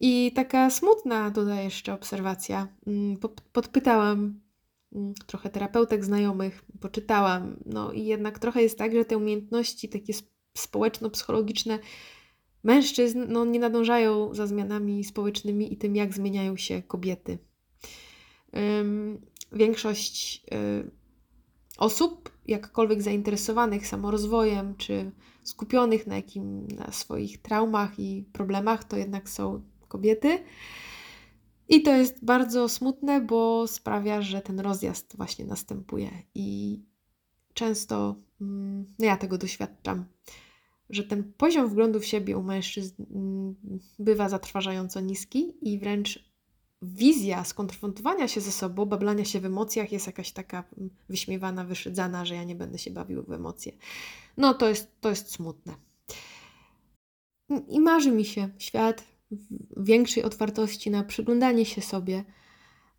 I taka smutna tutaj jeszcze obserwacja. Mm, podpytałam mm, trochę terapeutek znajomych, poczytałam, no i jednak trochę jest tak, że te umiejętności takie społeczno-psychologiczne mężczyzn no, nie nadążają za zmianami społecznymi i tym, jak zmieniają się kobiety. Większość y, osób, jakkolwiek zainteresowanych samorozwojem, czy skupionych na, jakim, na swoich traumach i problemach, to jednak są kobiety. I to jest bardzo smutne, bo sprawia, że ten rozjazd właśnie następuje. I często mm, no ja tego doświadczam że ten poziom wglądu w siebie u mężczyzn mm, bywa zatrważająco niski i wręcz wizja skonfrontowania się ze sobą, bablania się w emocjach jest jakaś taka mm, wyśmiewana, wyszydzana, że ja nie będę się bawił w emocje. No to jest, to jest smutne. I marzy mi się świat większej otwartości na przyglądanie się sobie,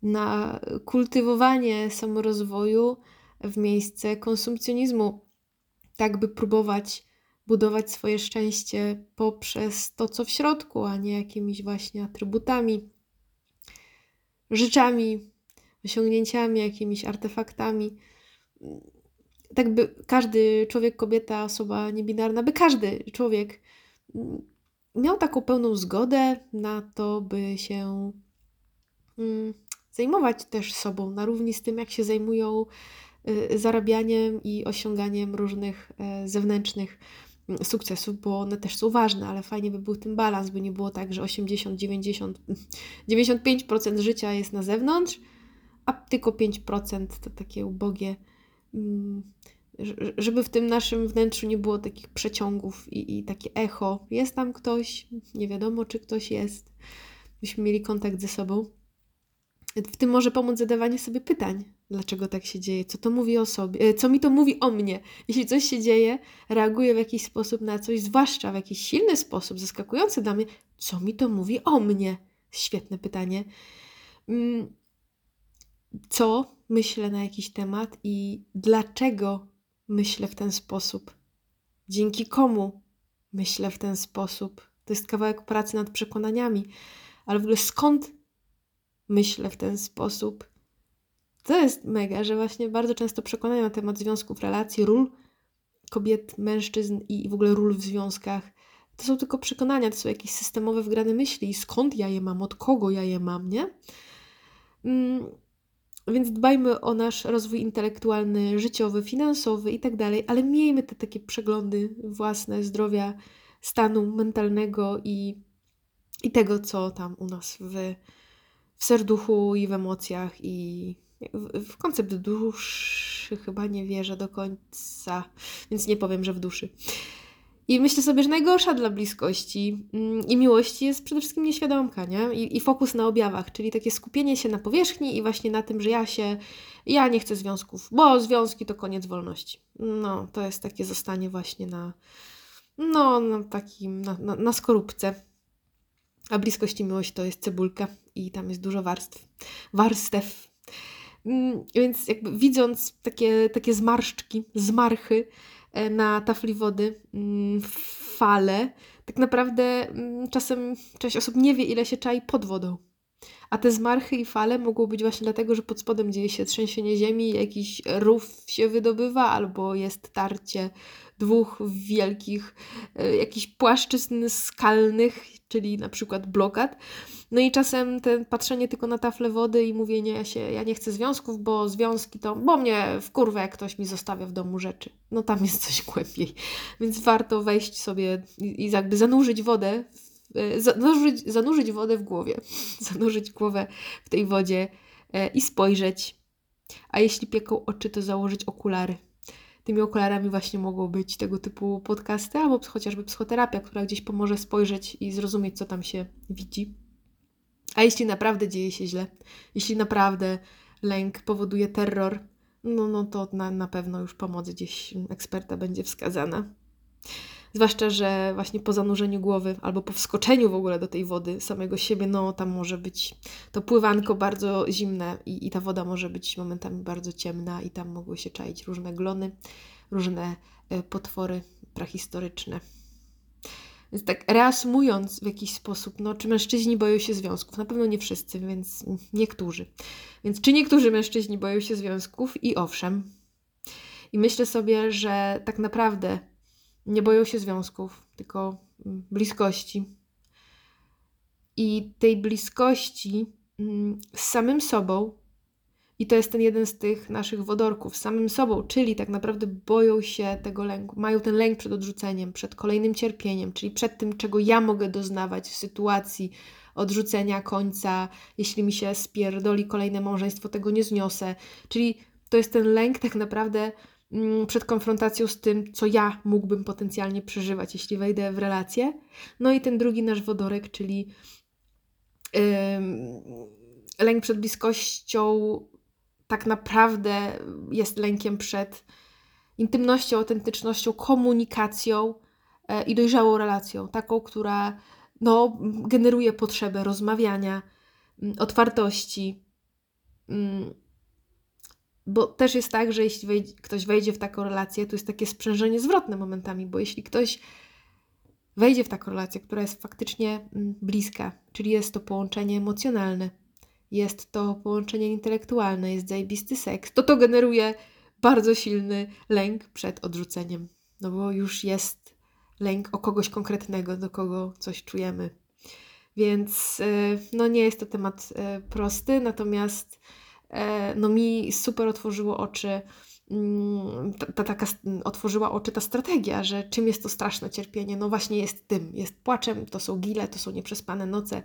na kultywowanie samorozwoju w miejsce konsumpcjonizmu, tak by próbować budować swoje szczęście poprzez to, co w środku, a nie jakimiś właśnie atrybutami, rzeczami, osiągnięciami, jakimiś artefaktami. Tak by każdy człowiek, kobieta, osoba niebinarna, by każdy człowiek miał taką pełną zgodę na to, by się mm, zajmować też sobą na równi z tym, jak się zajmują y, zarabianiem i osiąganiem różnych e, zewnętrznych sukcesów, bo one też są ważne, ale fajnie by był ten balans, by nie było tak, że 80, 90, 95% życia jest na zewnątrz, a tylko 5% to takie ubogie, mm, żeby w tym naszym wnętrzu nie było takich przeciągów i, i takie echo. Jest tam ktoś, nie wiadomo czy ktoś jest, byśmy mieli kontakt ze sobą. W tym może pomóc zadawanie sobie pytań, dlaczego tak się dzieje, co to mówi o sobie, e, co mi to mówi o mnie. Jeśli coś się dzieje, reaguję w jakiś sposób na coś, zwłaszcza w jakiś silny sposób, zaskakujący dla mnie, co mi to mówi o mnie? Świetne pytanie. Mm, co myślę na jakiś temat i dlaczego myślę w ten sposób? Dzięki komu myślę w ten sposób? To jest kawałek pracy nad przekonaniami, ale w ogóle skąd myślę w ten sposób. To jest mega, że właśnie bardzo często przekonania na temat związków, relacji, ról kobiet, mężczyzn i w ogóle ról w związkach to są tylko przekonania, to są jakieś systemowe wgrane myśli. Skąd ja je mam, od kogo ja je mam, nie? Mm, więc dbajmy o nasz rozwój intelektualny, życiowy, finansowy i tak dalej, ale miejmy te takie przeglądy własne zdrowia, stanu mentalnego i, i tego, co tam u nas w w serduchu i w emocjach i w koncept duszy chyba nie wierzę do końca, więc nie powiem, że w duszy. I myślę sobie, że najgorsza dla bliskości mm, i miłości jest przede wszystkim nieświadomka, nie? I, I, fokus na objawach, czyli takie skupienie się na powierzchni i właśnie na tym, że ja się, ja nie chcę związków, bo związki to koniec wolności. No, to jest takie zostanie właśnie na, no, na takim, na, na, na skorupce. A bliskość i miłość to jest cebulka i tam jest dużo warstw. Warstew. Mm, więc jakby widząc takie, takie zmarszczki, zmarchy na tafli wody, mm, fale, tak naprawdę mm, czasem część osób nie wie, ile się czai pod wodą. A te zmarchy i fale mogą być właśnie dlatego, że pod spodem dzieje się trzęsienie ziemi, jakiś rów się wydobywa, albo jest tarcie dwóch wielkich, e, jakichś płaszczyzn skalnych, czyli na przykład blokad. No i czasem ten patrzenie tylko na tafle wody i mówienie ja się, ja nie chcę związków, bo związki to, bo mnie w kurwę jak ktoś mi zostawia w domu rzeczy. No tam jest coś głębiej. Więc warto wejść sobie i, i jakby zanurzyć wodę, e, zanurzyć, zanurzyć wodę w głowie, zanurzyć głowę w tej wodzie e, i spojrzeć. A jeśli pieką oczy, to założyć okulary tymi okularami właśnie mogą być tego typu podcasty, albo chociażby psychoterapia, która gdzieś pomoże spojrzeć i zrozumieć, co tam się widzi. A jeśli naprawdę dzieje się źle, jeśli naprawdę lęk powoduje terror, no, no to na, na pewno już pomoc gdzieś eksperta będzie wskazana. Zwłaszcza, że właśnie po zanurzeniu głowy albo po wskoczeniu w ogóle do tej wody samego siebie, no tam może być to pływanko bardzo zimne i, i ta woda może być momentami bardzo ciemna i tam mogły się czaić różne glony, różne e, potwory prahistoryczne. Więc tak reasumując w jakiś sposób, no, czy mężczyźni boją się związków? Na pewno nie wszyscy, więc niektórzy. Więc czy niektórzy mężczyźni boją się związków? I owszem. I myślę sobie, że tak naprawdę nie boją się związków, tylko bliskości. I tej bliskości mm, z samym sobą, i to jest ten jeden z tych naszych wodorków, z samym sobą, czyli tak naprawdę boją się tego lęku, mają ten lęk przed odrzuceniem, przed kolejnym cierpieniem, czyli przed tym, czego ja mogę doznawać w sytuacji odrzucenia końca, jeśli mi się spierdoli kolejne małżeństwo, tego nie zniosę. Czyli to jest ten lęk tak naprawdę przed konfrontacją z tym, co ja mógłbym potencjalnie przeżywać, jeśli wejdę w relację. No i ten drugi nasz wodorek, czyli yy, lęk przed bliskością, tak naprawdę jest lękiem przed intymnością, autentycznością, komunikacją yy, i dojrzałą relacją, taką, która no, generuje potrzebę rozmawiania, yy, otwartości. Bo też jest tak, że jeśli wejdzie, ktoś wejdzie w taką relację, to jest takie sprzężenie zwrotne momentami, bo jeśli ktoś wejdzie w taką relację, która jest faktycznie mm, bliska, czyli jest to połączenie emocjonalne, jest to połączenie intelektualne, jest zajebisty seks, to to generuje bardzo silny lęk przed odrzuceniem, no bo już jest lęk o kogoś konkretnego, do kogo coś czujemy. Więc y, no nie jest to temat y, prosty, natomiast no mi super otworzyło oczy mm, ta, ta, taka otworzyła oczy ta strategia, że czym jest to straszne cierpienie? No właśnie jest tym, jest płaczem, to są gile, to są nieprzespane noce,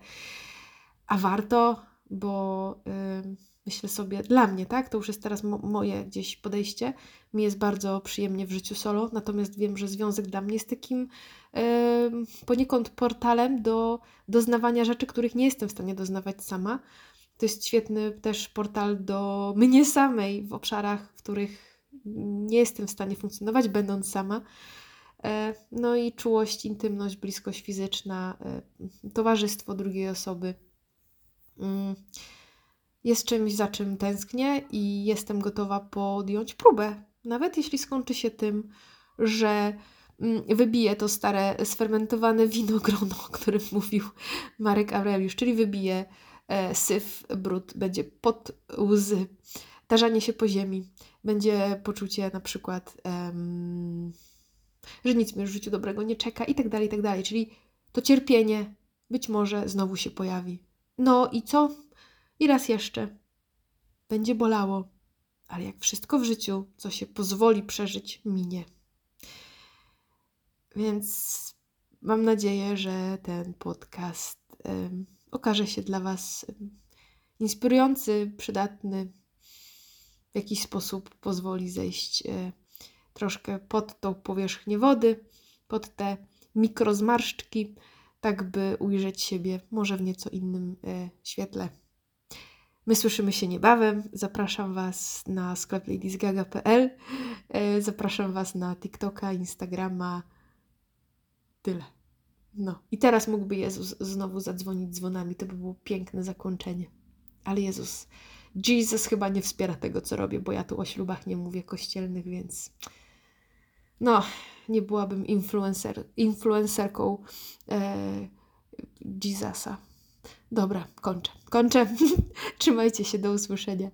a warto, bo yy, myślę sobie, dla mnie, tak, to już jest teraz mo moje gdzieś podejście, mi jest bardzo przyjemnie w życiu solo, natomiast wiem, że związek dla mnie jest takim yy, poniekąd portalem do doznawania rzeczy, których nie jestem w stanie doznawać sama, to jest świetny też portal do mnie samej w obszarach, w których nie jestem w stanie funkcjonować, będąc sama. E, no i czułość, intymność, bliskość fizyczna, e, towarzystwo drugiej osoby mm, jest czymś, za czym tęsknię i jestem gotowa podjąć próbę. Nawet jeśli skończy się tym, że mm, wybije to stare, sfermentowane winogrono, o którym mówił Marek Aureliusz, czyli wybije E, syf, brud, będzie pod łzy, tarzanie się po ziemi, będzie poczucie na przykład, um, że nic mnie w życiu dobrego nie czeka i tak dalej, i tak dalej. Czyli to cierpienie być może znowu się pojawi. No i co? I raz jeszcze. Będzie bolało, ale jak wszystko w życiu, co się pozwoli przeżyć, minie. Więc mam nadzieję, że ten podcast. Um, okaże się dla Was inspirujący, przydatny, w jakiś sposób pozwoli zejść e, troszkę pod tą powierzchnię wody, pod te mikrozmarszczki, tak by ujrzeć siebie może w nieco innym e, świetle. My słyszymy się niebawem. Zapraszam Was na sklep ladiesgaga.pl. E, zapraszam Was na TikToka, Instagrama. Tyle. No i teraz mógłby Jezus znowu zadzwonić dzwonami. To by było piękne zakończenie. Ale Jezus, Jezus chyba nie wspiera tego, co robię, bo ja tu o ślubach nie mówię kościelnych, więc no, nie byłabym influencer, influencerką e, Jezusa. Dobra, kończę. Kończę. Trzymajcie się, do usłyszenia.